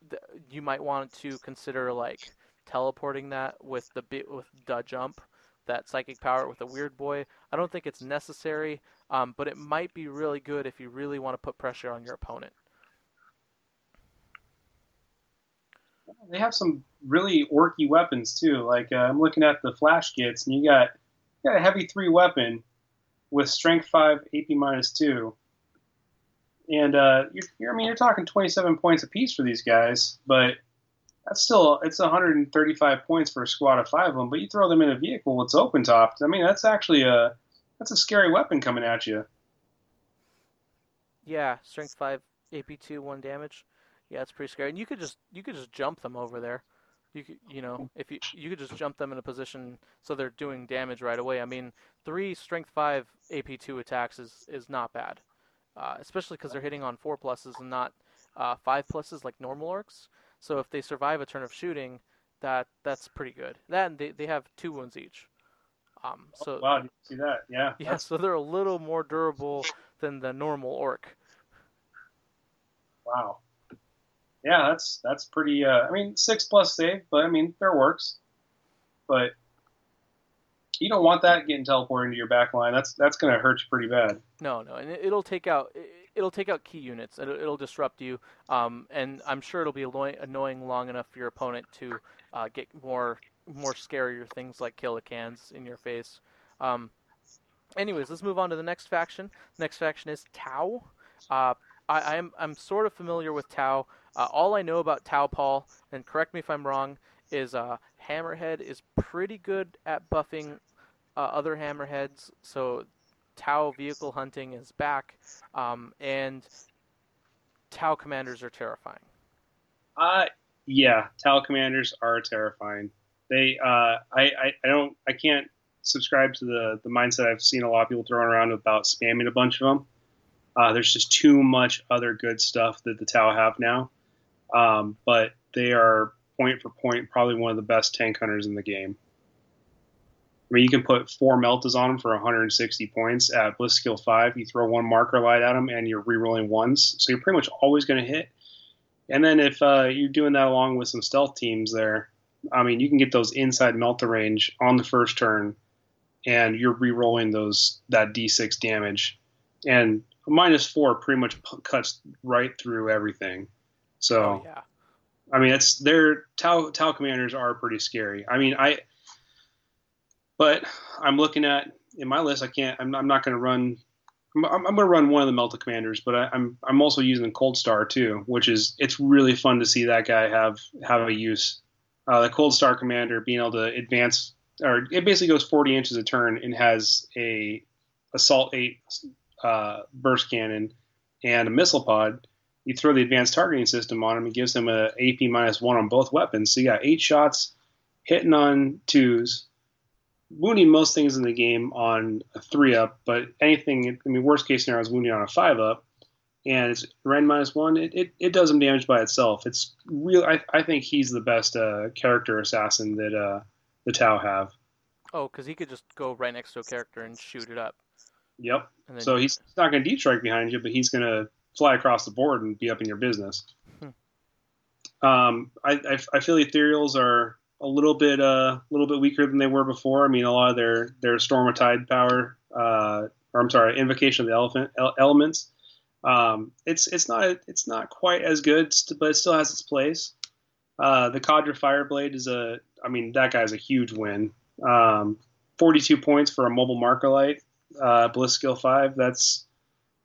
th- you might want to consider like teleporting that with the bit with the jump that psychic power with a weirdboy. I don't think it's necessary, um, but it might be really good if you really want to put pressure on your opponent. They have some really orky weapons too. Like uh, I'm looking at the Flash Gitz, and you got you got a heavy three weapon with strength five, AP minus two, and uh, you're, you're, I mean you're talking 27 points apiece for these guys, but that's still it's 135 points for a squad of five of them. But you throw them in a vehicle, it's open topped. I mean, that's actually a that's a scary weapon coming at you. Yeah, strength five, AP two, one damage. Yeah, it's pretty scary. And you could just you could just jump them over there. You could you know if you you could just jump them in a position so they're doing damage right away. I mean, three strength five AP two attacks is is not bad, uh, especially because they're hitting on four pluses and not uh, five pluses like normal orks. So if they survive a turn of shooting, that that's pretty good. That and they, they have two wounds each. Um, so oh, wow, you see that? Yeah. Yeah, so they're a little more durable than the normal ork. Wow. Yeah, that's that's pretty. Uh, I mean, six plus save, but I mean, fair works. But you don't want that getting teleported into your back line. That's that's going to hurt you pretty bad. No, no, and it'll take out it'll take out key units. It'll, it'll disrupt you, um, and I'm sure it'll be annoying long enough for your opponent to uh, get more more scarier things like Killakans in your face. Um, anyways, let's move on to the next faction. Next faction is Tau. Uh, I, I'm, I'm sort of familiar with Tau. Uh, all I know about Tau Paul, and correct me if I'm wrong, is uh, Hammerhead is pretty good at buffing uh, other Hammerheads. So Tau vehicle hunting is back, um, and Tau commanders are terrifying. Uh, yeah, Tau commanders are terrifying. They, uh, I, I, I don't, I can't subscribe to the the mindset I've seen a lot of people throwing around about spamming a bunch of them. Uh, there's just too much other good stuff that the Tau have now, um, but they are point for point probably one of the best tank hunters in the game. I mean, you can put four Meltas on them for 160 points at Bliss Skill 5. You throw one marker light at them, and you're rerolling ones. So you're pretty much always going to hit. And then if uh, you're doing that along with some stealth teams there, I mean, you can get those inside Melta range on the first turn, and you're rerolling those that D6 damage. And minus four pretty much cuts right through everything. So, oh, yeah. I mean, it's their Tau Tau commanders are pretty scary. I mean, I but I'm looking at in my list. I can't. I'm, I'm not going to run. I'm, I'm going to run one of the Melta commanders, but I, I'm I'm also using Coldstar too, which is it's really fun to see that guy have have a use. Uh, the Coldstar commander being able to advance, or it basically goes 40 inches a turn and has a assault eight uh, burst cannon and a missile pod. You throw the advanced targeting system on him, it gives him a AP minus one on both weapons. So you got eight shots hitting on twos, wounding most things in the game on a three up, but anything, I mean, worst case scenario is wounding on a five up, and it's Ren minus one. It, it, it does him damage by itself. It's real. I, I think he's the best uh, character assassin that uh, the Tau have. Oh, because he could just go right next to a character and shoot it up. Yep. So he's not going to deep strike behind you, but he's going to fly across the board and be up in your business. Hmm. Um, I, I, I feel ethereals are a little bit uh, a uh, little bit weaker than they were before. I mean, a lot of their their storm of tide power, uh, or I'm sorry, invocation of the elephant elements. Um, it's it's not it's not quite as good, but it still has its place. Uh, the Cadre Fireblade is a, I mean, that guy's a huge win. Um, 42 points for a mobile marker light, uh, Bliss Skill five. That's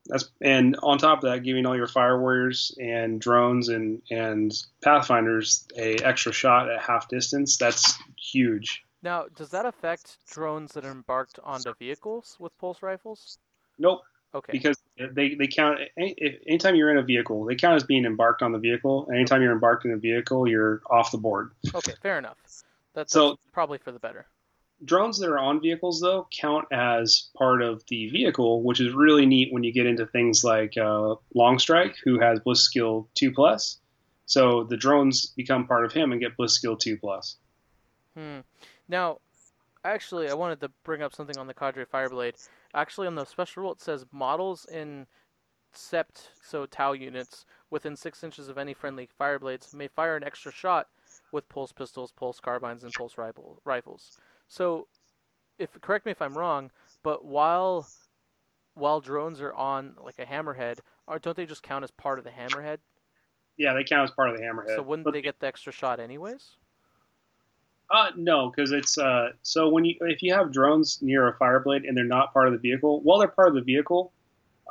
that's and on top of that, giving all your fire warriors and drones and and pathfinders a extra shot at half distance. That's huge. Now, does that affect drones that are embarked onto vehicles with pulse rifles? Nope. Okay. Because they, they count any, anytime you're in a vehicle, they count as being embarked on the vehicle. Anytime you're embarked in a vehicle, you're off the board. Okay, fair enough. That's, So- that's probably for the better. Drones that are on vehicles though count as part of the vehicle, which is really neat when you get into things like uh, Longstrike, who has Bliss Skill two plus. So the drones become part of him and get Bliss Skill two plus. Hmm. Now, actually, I wanted to bring up something on the Cadre Fireblade. Actually, on the special rule, it says models in sept, so Tau units, within six inches of any friendly Fireblades may fire an extra shot with pulse pistols, pulse carbines, and pulse rifle, rifles. So, if correct me if I'm wrong, but while while drones are on like a hammerhead, are don't they just count as part of the hammerhead? Yeah, they count as part of the hammerhead. So wouldn't But- they get the extra shot anyways? Uh, no, because it's uh, so when you if you have drones near a fireblade and they're not part of the vehicle, while they're part of the vehicle,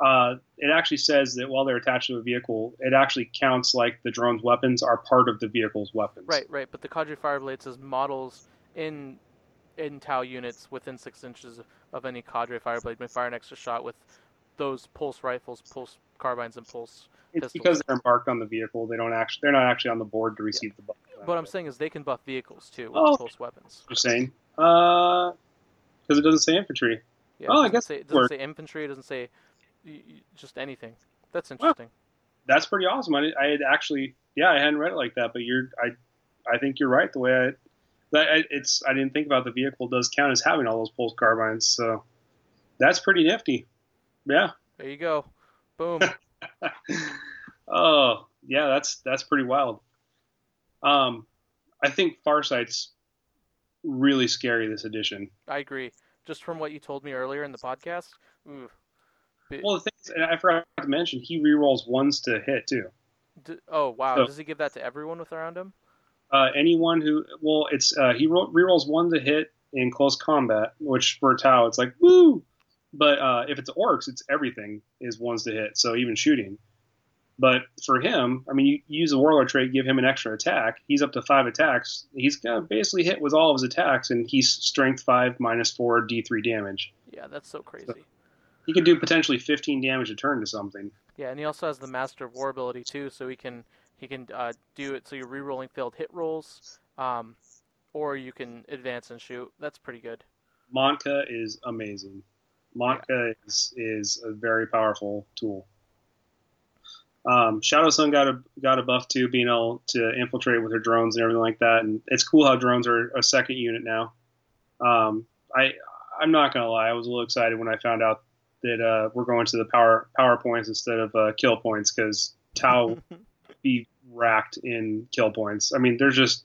uh, it actually says that while they're attached to a vehicle, it actually counts like the drone's weapons are part of the vehicle's weapons. Right, right. But the Cadre Fireblade says models in in Tau units within six inches of any Cadre Fireblade may fire an extra shot with those pulse rifles, pulse carbines, and pulse. It's pistols. because they're embarked on the vehicle. They don't actually. They're not actually on the board to receive the buff. What I'm saying is they can buff vehicles too with Oh. pulse weapons. You're saying, uh, because it doesn't say infantry. Yeah, Oh, I guess say, it doesn't works. say infantry. It doesn't say just anything. That's interesting. That's pretty awesome. I, I had actually, yeah, I hadn't read it like that, but you're, I, I think you're right. The way I, I, it's, I didn't think about the vehicle does count as having all those pulse carbines, so that's pretty nifty. Yeah. There you go. Boom. oh, yeah, that's that's pretty wild. Um, I think Farsight's really scary this edition. I agree. Just from what you told me earlier in the podcast. Ooh. Well, the thing is, and I forgot to mention, he rerolls ones to hit too. d- oh wow. so- Does he give that to everyone with around him? Uh, anyone who, well, it's uh, he ro- rerolls one to hit in close combat, which for Tau it's like woo. But uh, if it's orks, it's everything is ones to hit, so even shooting. But for him, I mean, you, you use the warlord trait, give him an extra attack. He's up to five attacks. He's gonna basically hit with all of his attacks, and he's strength five minus four d three damage. Yeah, that's so crazy. He could do potentially 15 damage a turn to something. Yeah, and he also has the Master of War ability too, so he can he can uh, do it so you're re-rolling failed hit rolls, um, or you can advance and shoot. That's pretty good. Mont'ka is amazing. Mont'ka is, is a very powerful tool. Um, Shadowsun got a got a buff too, being able to infiltrate with her drones and everything like that. And it's cool how drones are a second unit now. Um, I I'm not gonna lie, I was a little excited when I found out that uh, we're going to the power power points instead of uh, kill points because Tau be racked in kill points. I mean, there's just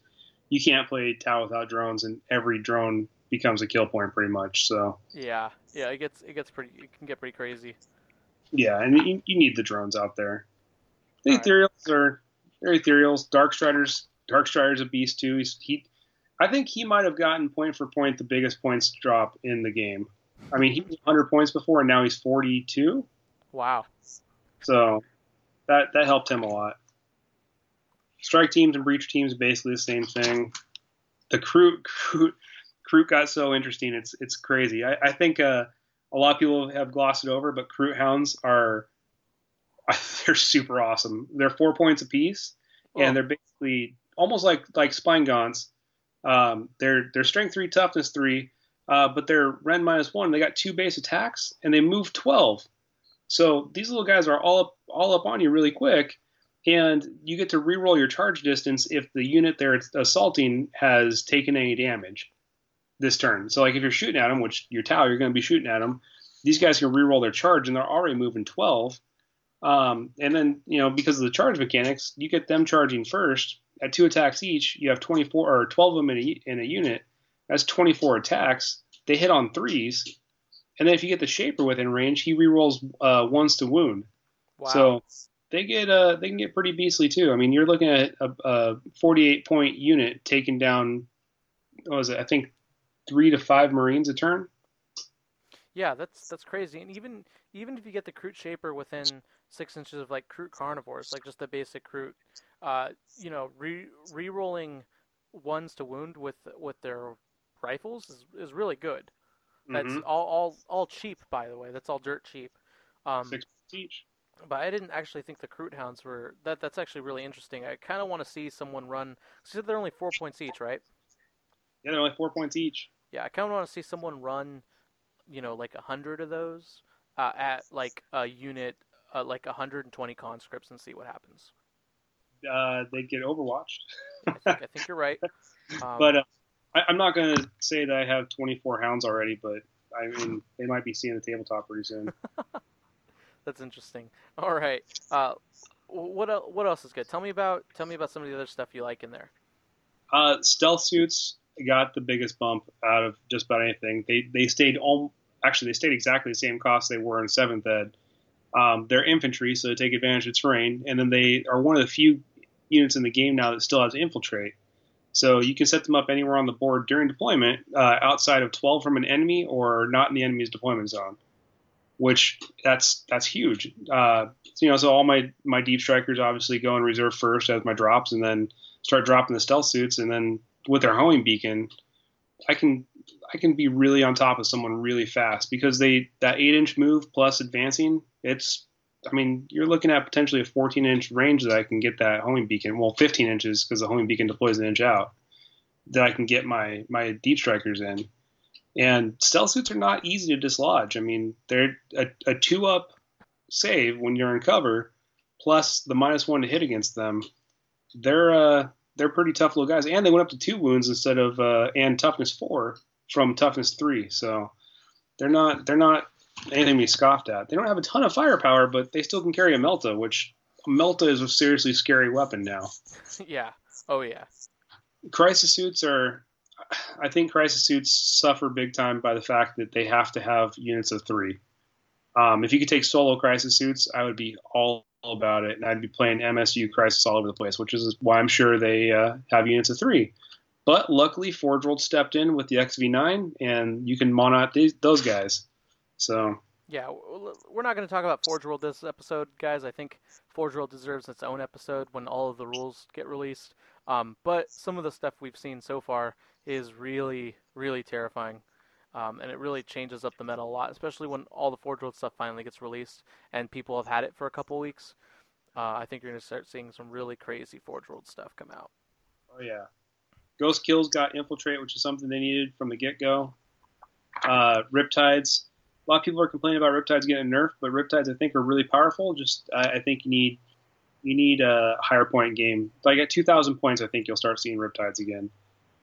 you can't play Tau without drones, and every drone becomes a kill point pretty much. So Yeah, yeah, it gets it gets pretty it can get pretty crazy. yeah, and you, you need the drones out there. The All right. ethereals are they're ethereals. Darkstrider's Dark Strider's a beast too. He's, he, I think he might have gotten point for point the biggest points drop in the game. I mean, he was 100 points before, and now he's 42. Wow. So that that helped him a lot. Strike teams and breach teams basically the same thing. The Kroot Kroot, Kroot got so interesting. It's it's crazy. I, I think uh, a lot of people have glossed it over, but Kroot hounds are they're super awesome. They're four points apiece, Oh. and they're basically almost like like spine gaunts. Um, they're they're strength three, toughness three, uh, but they're Ren minus one. They got two base attacks, and they move twelve. So these little guys are all up all up on you really quick, and you get to reroll your charge distance if the unit they're assaulting has taken any damage this turn. So like if you're shooting at them, which your Tau, you're going to be shooting at them, these guys can reroll their charge, and they're already moving twelve. Um, and then you know because of the charge mechanics, you get them charging first at two attacks each. You have 24 or 12 of them in a, in a unit. That's 24 attacks. They hit on threes, and then if you get the Shaper within range, he rerolls uh, ones to wound. Wow. So they get uh they can get pretty beastly too. I mean, you're looking at a, a 48 point unit taking down what was it? I think three to five Marines a turn. Yeah, that's that's crazy. And even even if you get the Kroot Shaper within six inches of like Kroot Carnivores, like just the basic Kroot, uh, you know, re re-rolling ones to wound with with their rifles is, is really good. That's Mhm. all, all all cheap, by the way. That's all dirt cheap. Um, Six each. But I didn't actually think the Kroot Hounds were that. That's actually really interesting. I kind of want to see someone run. So they're only four points each, right? Yeah, they're only four points each. Yeah, I kind of want to see someone run, you know, like a hundred of those uh, at like a unit, uh, like 120 conscripts, and see what happens. Uh, they get overwatched. I think, I think you're right. Um, but uh, I, I'm not going to say that I have 24 hounds already, but I mean, they might be seeing the tabletop pretty soon. that's interesting. All right. Uh, what what else is good? Tell me about tell me about some of the other stuff you like in there. Uh, stealth suits got the biggest bump out of just about anything. They they stayed all actually they stayed exactly the same cost they were in seventh ed. Um, they're infantry, so they take advantage of terrain, and then they are one of the few units in the game now that still has infiltrate. So you can set them up anywhere on the board during deployment, uh, outside of 12 from an enemy or not in the enemy's deployment zone. Which that's that's huge. Uh, you know, so all my my deep strikers obviously go in reserve first as my drops, and then start dropping the stealth suits, and then with their homing beacon, I can I can be really on top of someone really fast because they that eight inch move plus advancing. It's I mean you're looking at potentially a 14 inch range that I can get that homing beacon. Well, 15 inches because the homing beacon deploys an inch out. That I can get my my deep strikers in. And stealth suits are not easy to dislodge. I mean, they're a, a two up save when you're in cover, plus the minus one to hit against them. They're uh, they're pretty tough little guys, and they went up to two wounds instead of uh, and toughness four from toughness three. So they're not they're not anything to be scoffed at. They don't have a ton of firepower, but they still can carry a Melta, which a Melta is a seriously scary weapon now. yeah. Oh yeah. Crisis suits are, I think crisis suits suffer big time by the fact that they have to have units of three. Um, if you could take solo crisis suits, I would be all about it, and I'd be playing MSU crisis all over the place, which is why I'm sure they uh, have units of three. But luckily, Forge World stepped in with the XV9, and you can mono out those guys. So Yeah, we're not going to talk about Forge World this episode, guys. I think Forge World deserves its own episode when all of the rules get released. Um, but some of the stuff we've seen so far is really, really terrifying. Um, and it really changes up the meta a lot, especially when all the Forge World stuff finally gets released and people have had it for a couple weeks. Uh, I think you're going to start seeing some really crazy Forge World stuff come out. Oh yeah, Ghostkeels got infiltrate, which is something they needed from the get go. Uh, Riptides. A lot of people are complaining about Riptides getting nerfed, but Riptides I think are really powerful. Just I, I think you need you need a higher point game. Like at 2,000 points, I think you'll start seeing Riptides again.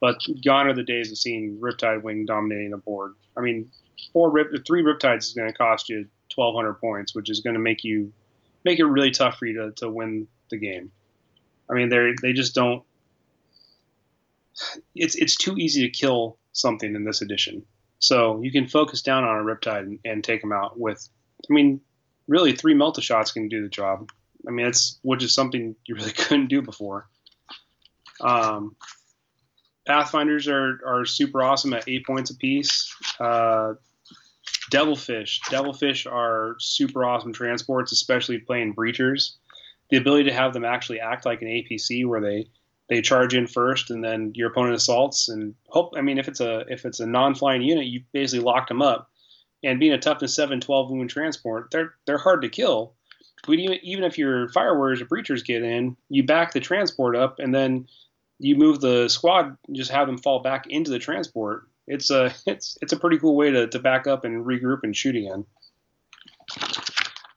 But gone are the days of seeing Riptide wing dominating the board. I mean, four rip, three Riptides is going to cost you 1,200 points, which is going to make you make it really tough for you to, to win the game. I mean, they they just don't it's it's too easy to kill something in this edition. So you can focus down on a Riptide and, and take them out with. I mean, really, three Melta shots can do the job. I mean, it's which is something you really couldn't do before. Um, Pathfinders are are super awesome at eight points apiece. Uh, Devilfish, Devilfish are super awesome transports, especially playing breachers. The ability to have them actually act like an APC, where they they charge in first and then your opponent assaults and hope i mean if it's a if it's a non-flying unit you basically locked them up and being a toughness 7 12 wound transport they're they're hard to kill but even, even if your fire warriors or breachers get in you back the transport up and then you move the squad just have them fall back into the transport it's a it's it's a pretty cool way to, to back up and regroup and shoot again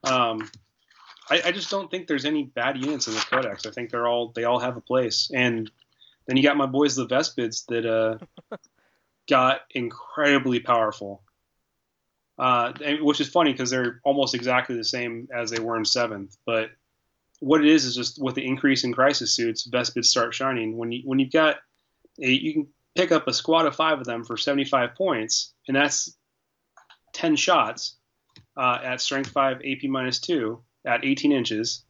um, I, I, just don't think there's any bad units in the codex. I think they're all they all have a place. And then you got my boys the Vespids that uh, got incredibly powerful, uh, and, which is funny because they're almost exactly the same as they were in seventh. But what it is is just with the increase in crisis suits, Vespids start shining. When you when you've got you can pick up a squad of five of them for 75 points, and that's 10 shots uh, at strength five, AP minus two at 18 inches.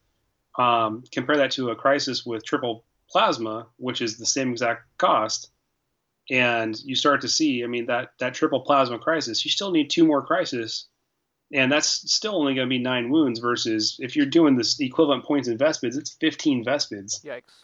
Um, compare that to a crisis with triple plasma, which is the same exact cost. and you start to see, I mean, that that triple plasma crisis. You still need two more crisis, and that's still only going to be nine wounds. Versus if you're doing this equivalent points in Vespids, it's 15 Vespids. Yikes.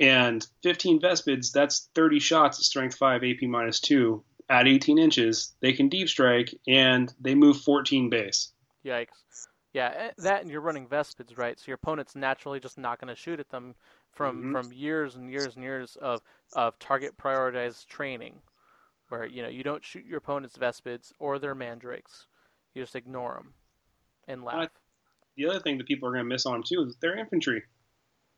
And 15 Vespids, that's 30 shots at strength 5, AP minus 2. At 18 inches, they can deep strike and they move 14 base. Yikes. Yeah, eh, that and you're running Vespids, right? So your opponent's naturally just not going to shoot at them from Mhm. from years and years and years of of target prioritized training, where you know you don't shoot your opponent's Vespids or their Mandrakes, you just ignore them and laugh. The other thing that people are going to miss on them too is their infantry.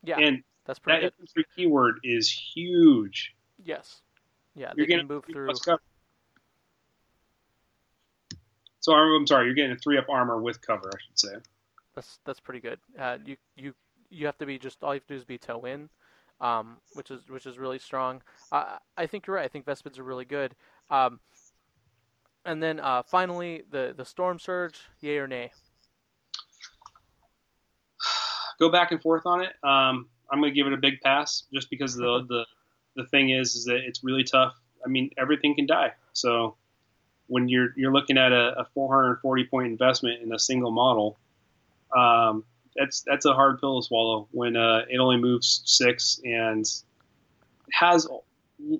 Yeah, And that's that pretty good. infantry keyword is huge. Yes. Yeah, You're can move through. So I'm I'm sorry, you're getting a three up armor with cover, I should say. That's that's pretty good. Uh, you you you have to be just all you have to do is be toe in, um, which is which is really strong. Uh, I think you're right. I think Vespids are really good. Um, and then uh, finally the the Storm Surge, yay or nay? Go back and forth on it. Um, I'm going to give it a big pass just because the the the thing is is that it's really tough. I mean, everything can die. So when you're you're looking at a, a 440 point investment in a single model, um, that's that's a hard pill to swallow when uh, it only moves six and has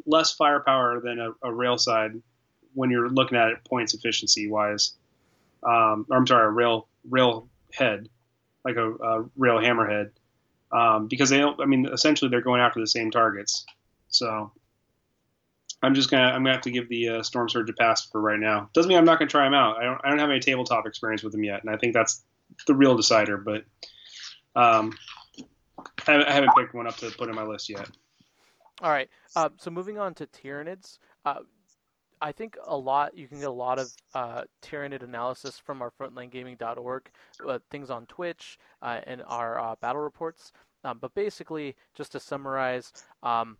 less firepower than a, a rail side when you're looking at it points efficiency wise. Um, or I'm sorry, a rail rail head, like a, a rail hammerhead, um, because they don't. I mean, essentially they're going after the same targets. So I'm just gonna I'm gonna have to give the uh, Storm Surge a pass for right now. Doesn't mean I'm not gonna try them out. I don't I don't have any tabletop experience with them yet, and I think that's the real decider. But um, I, I haven't picked one up to put in my list yet. All right. Uh, so moving on to Tyranids. Uh, I think a lot you can get a lot of uh, Tyranid analysis from our frontlinegaming.org, uh, things on Twitch uh, and our uh, battle reports. Um, but basically, just to summarize, um,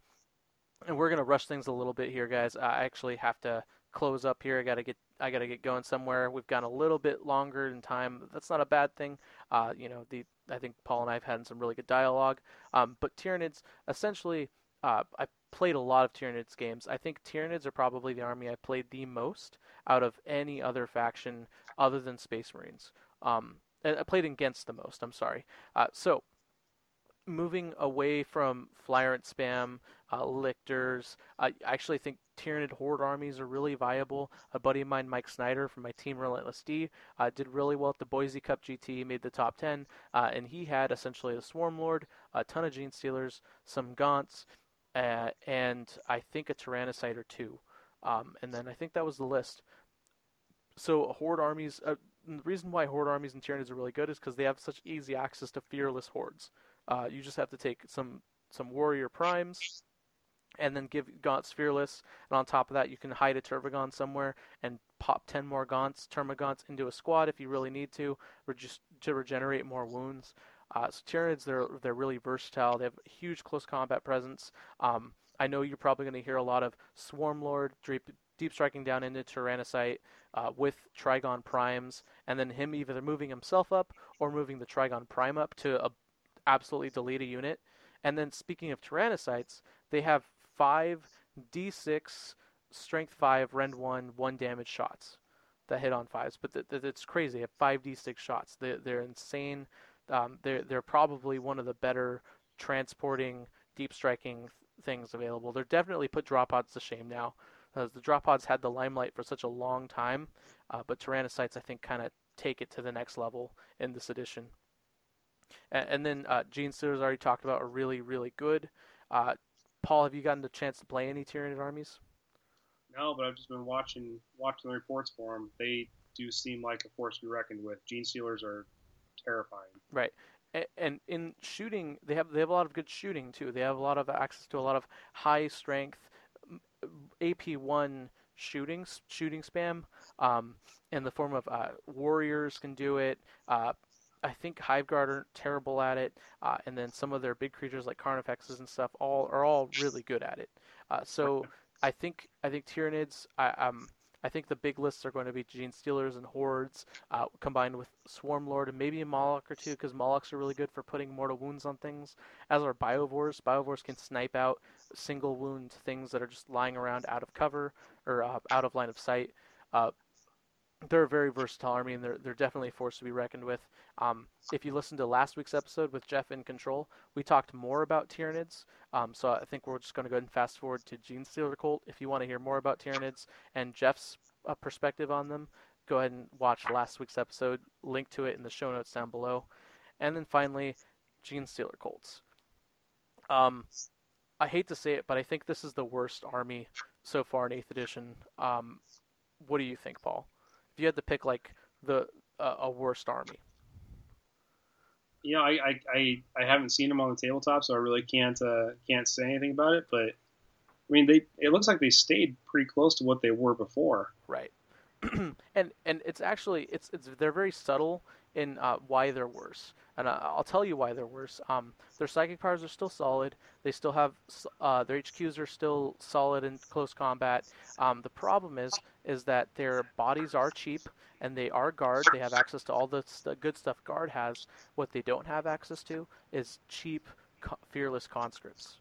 and we're gonna rush things a little bit here, guys. I actually have to close up here. I gotta get I gotta get going somewhere. We've gone a little bit longer in time. That's not a bad thing. Uh, you know, the I think Paul and I have had some really good dialogue. Um, but Tyranids essentially uh, I played a lot of Tyranids games. I think Tyranids are probably the army I played the most out of any other faction other than Space Marines. Um, I played against the most. I'm sorry. Uh, so moving away from flyer and spam, uh, lictors, I actually think Tyranid horde armies are really viable. A buddy of mine, Mike Snyder from my team Relentless D, uh, did really well at the Boise Cup GT, made the top 10, uh, and he had essentially a Swarm Lord, a ton of Gene Stealers, some Gaunts, uh, and I think a Tyrannocyte or two. Um, and then I think that was the list. So horde armies. Uh, the reason why horde armies and Tyranids are really good is because they have such easy access to fearless hordes. Uh, you just have to take some some warrior primes, and then give Gaunts fearless, and on top of that, you can hide a Tervigon somewhere and pop ten more Gaunts, Termagants into a squad if you really need to, or just to regenerate more wounds. Uh, so Tyranids, they're they're really versatile. They have a huge close combat presence. Um, I know you're probably going to hear a lot of Swarm Lord deep, deep striking down into Tyrannocyte uh, with Trygon Primes, and then him either moving himself up or moving the Trygon Prime up to a, absolutely delete a unit. And then speaking of Tyrannocytes, they have five D6 Strength 5 Rend 1 1 damage shots that hit on fives. But th- th- it's crazy. They have five D6 shots. They- they're insane. Um, they're they're probably one of the better transporting deep striking things available. They're definitely put drop pods to shame now. As the drop pods had the limelight for such a long time, uh, but Tyrannocytes I think kind of take it to the next level in this edition. And, and then uh, Gene Stealers already talked about are really really good. Uh, Paul, have you gotten the chance to play any Tyranid armies? No, but I've just been watching watching the reports for them. They do seem like a force to be reckoned with. Gene Stealers are terrifying. Right. And in shooting, they have they have a lot of good shooting too. They have a lot of access to a lot of high strength AP one shooting shooting spam um, in the form of uh, warriors can do it. Uh, I think Hive Guard are terrible at it, uh, and then some of their big creatures like Carnifexes and stuff all are all really good at it. Uh, so I think I think Tyranids. I, um, I think the big lists are going to be Gene Stealers and Hordes, uh, combined with Swarm Lord and maybe a Moloch or two, because Molochs are really good for putting mortal wounds on things. As are Biovores. Biovores can snipe out single wound things that are just lying around out of cover or uh, out of line of sight. Uh, they're a very versatile army, and they're they're definitely a force to be reckoned with. Um, if you listen to last week's episode with Jeff in control, we talked more about Tyranids. Um, so I think we're just going to go ahead and fast forward to Genestealer Cult. If you want to hear more about Tyranids and Jeff's uh, perspective on them, go ahead and watch last week's episode. Link to it in the show notes down below. And then finally, Genestealer Cults. Um, I hate to say it, but I think this is the worst army so far in Eighth Edition. Um, what do you think, Paul? If you had to pick like the uh, a worst army, you know, I, I, I, I haven't seen them on the tabletop, so I really can't uh, can't say anything about it. But I mean, they it looks like they stayed pretty close to what they were before. right? and and it's actually it's it's they're very subtle in uh, why they're worse, and uh, I'll tell you why they're worse. Um, their psychic powers are still solid. They still have uh, their HQs are still solid in close combat. Um, the problem is is that their bodies are cheap and they are guard. They have access to all the st- good stuff guard has. What they don't have access to is cheap, co- fearless conscripts.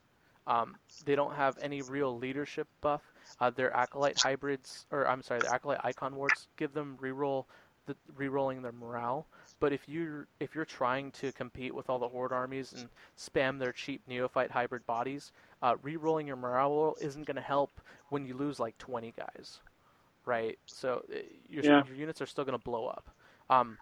Um, they don't have any real leadership buff. Uh, their acolyte hybrids, or I'm sorry, the acolyte icon wards give them reroll, the rerolling their morale. But if you're if you're trying to compete with all the horde armies and spam their cheap neophyte hybrid bodies, uh, rerolling your morale roll isn't going to help when you lose like 20 guys, right? So uh, your Yeah. your units are still going to blow up. Um,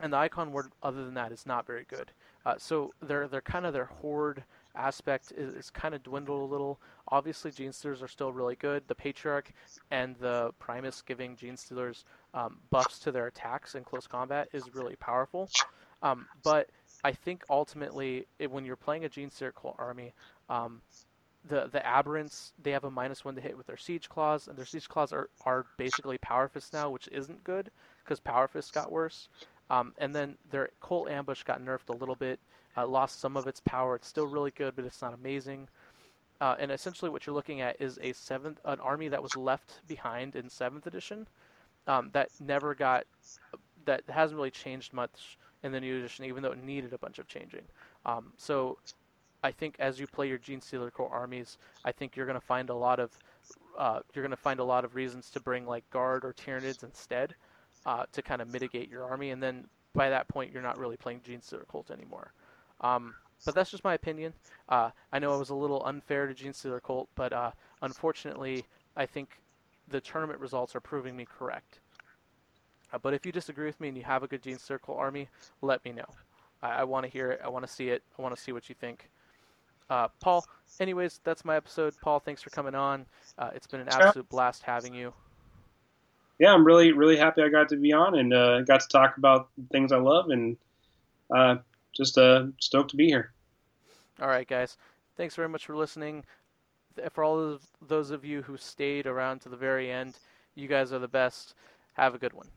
and the icon word, other than that, is not very good. Uh, so they're they're kind of their horde aspect is, is kind of dwindled a little. Obviously, Gene Stealers are still really good. The Patriarch and the Primus giving Gene Stealers um, buffs to their attacks in close combat is really powerful. Um, but I think ultimately, it, when you're playing a Gene Circle army, um, the the aberrants they have a minus one to hit with their siege claws, and their siege claws are, are basically power fists now, which isn't good because power fists got worse. Um, and then their Cult Ambush got nerfed a little bit, uh, lost some of its power. It's still really good, but it's not amazing. Uh, and essentially, what you're looking at is a seventh, an army that was left behind in seventh edition, um, that never got, that hasn't really changed much in the new edition, even though it needed a bunch of changing. Um, so, I think as you play your Gene Stealer Cult armies, I think you're going to find a lot of, uh, you're going to find a lot of reasons to bring like guard or Tyranids instead uh, to kind of mitigate your army, and then by that point you're not really playing Gene Stealer Cult anymore. Um, but that's just my opinion. Uh, I know it was a little unfair to Gene Stealer Cult, but uh, unfortunately, I think the tournament results are proving me correct. Uh, but if you disagree with me and you have a good Gene Circle army, let me know. I, I want to hear it. I want to see it. I want to see what you think. Uh, Paul, anyways, that's my episode. Paul, thanks for coming on. Uh, it's been an absolute blast having you. Yeah, I'm really really happy I got to be on and uh, got to talk about things I love and uh, just uh, stoked to be here. All right, guys. Thanks very much for listening. For all of those of you who stayed around to the very end, you guys are the best. Have a good one.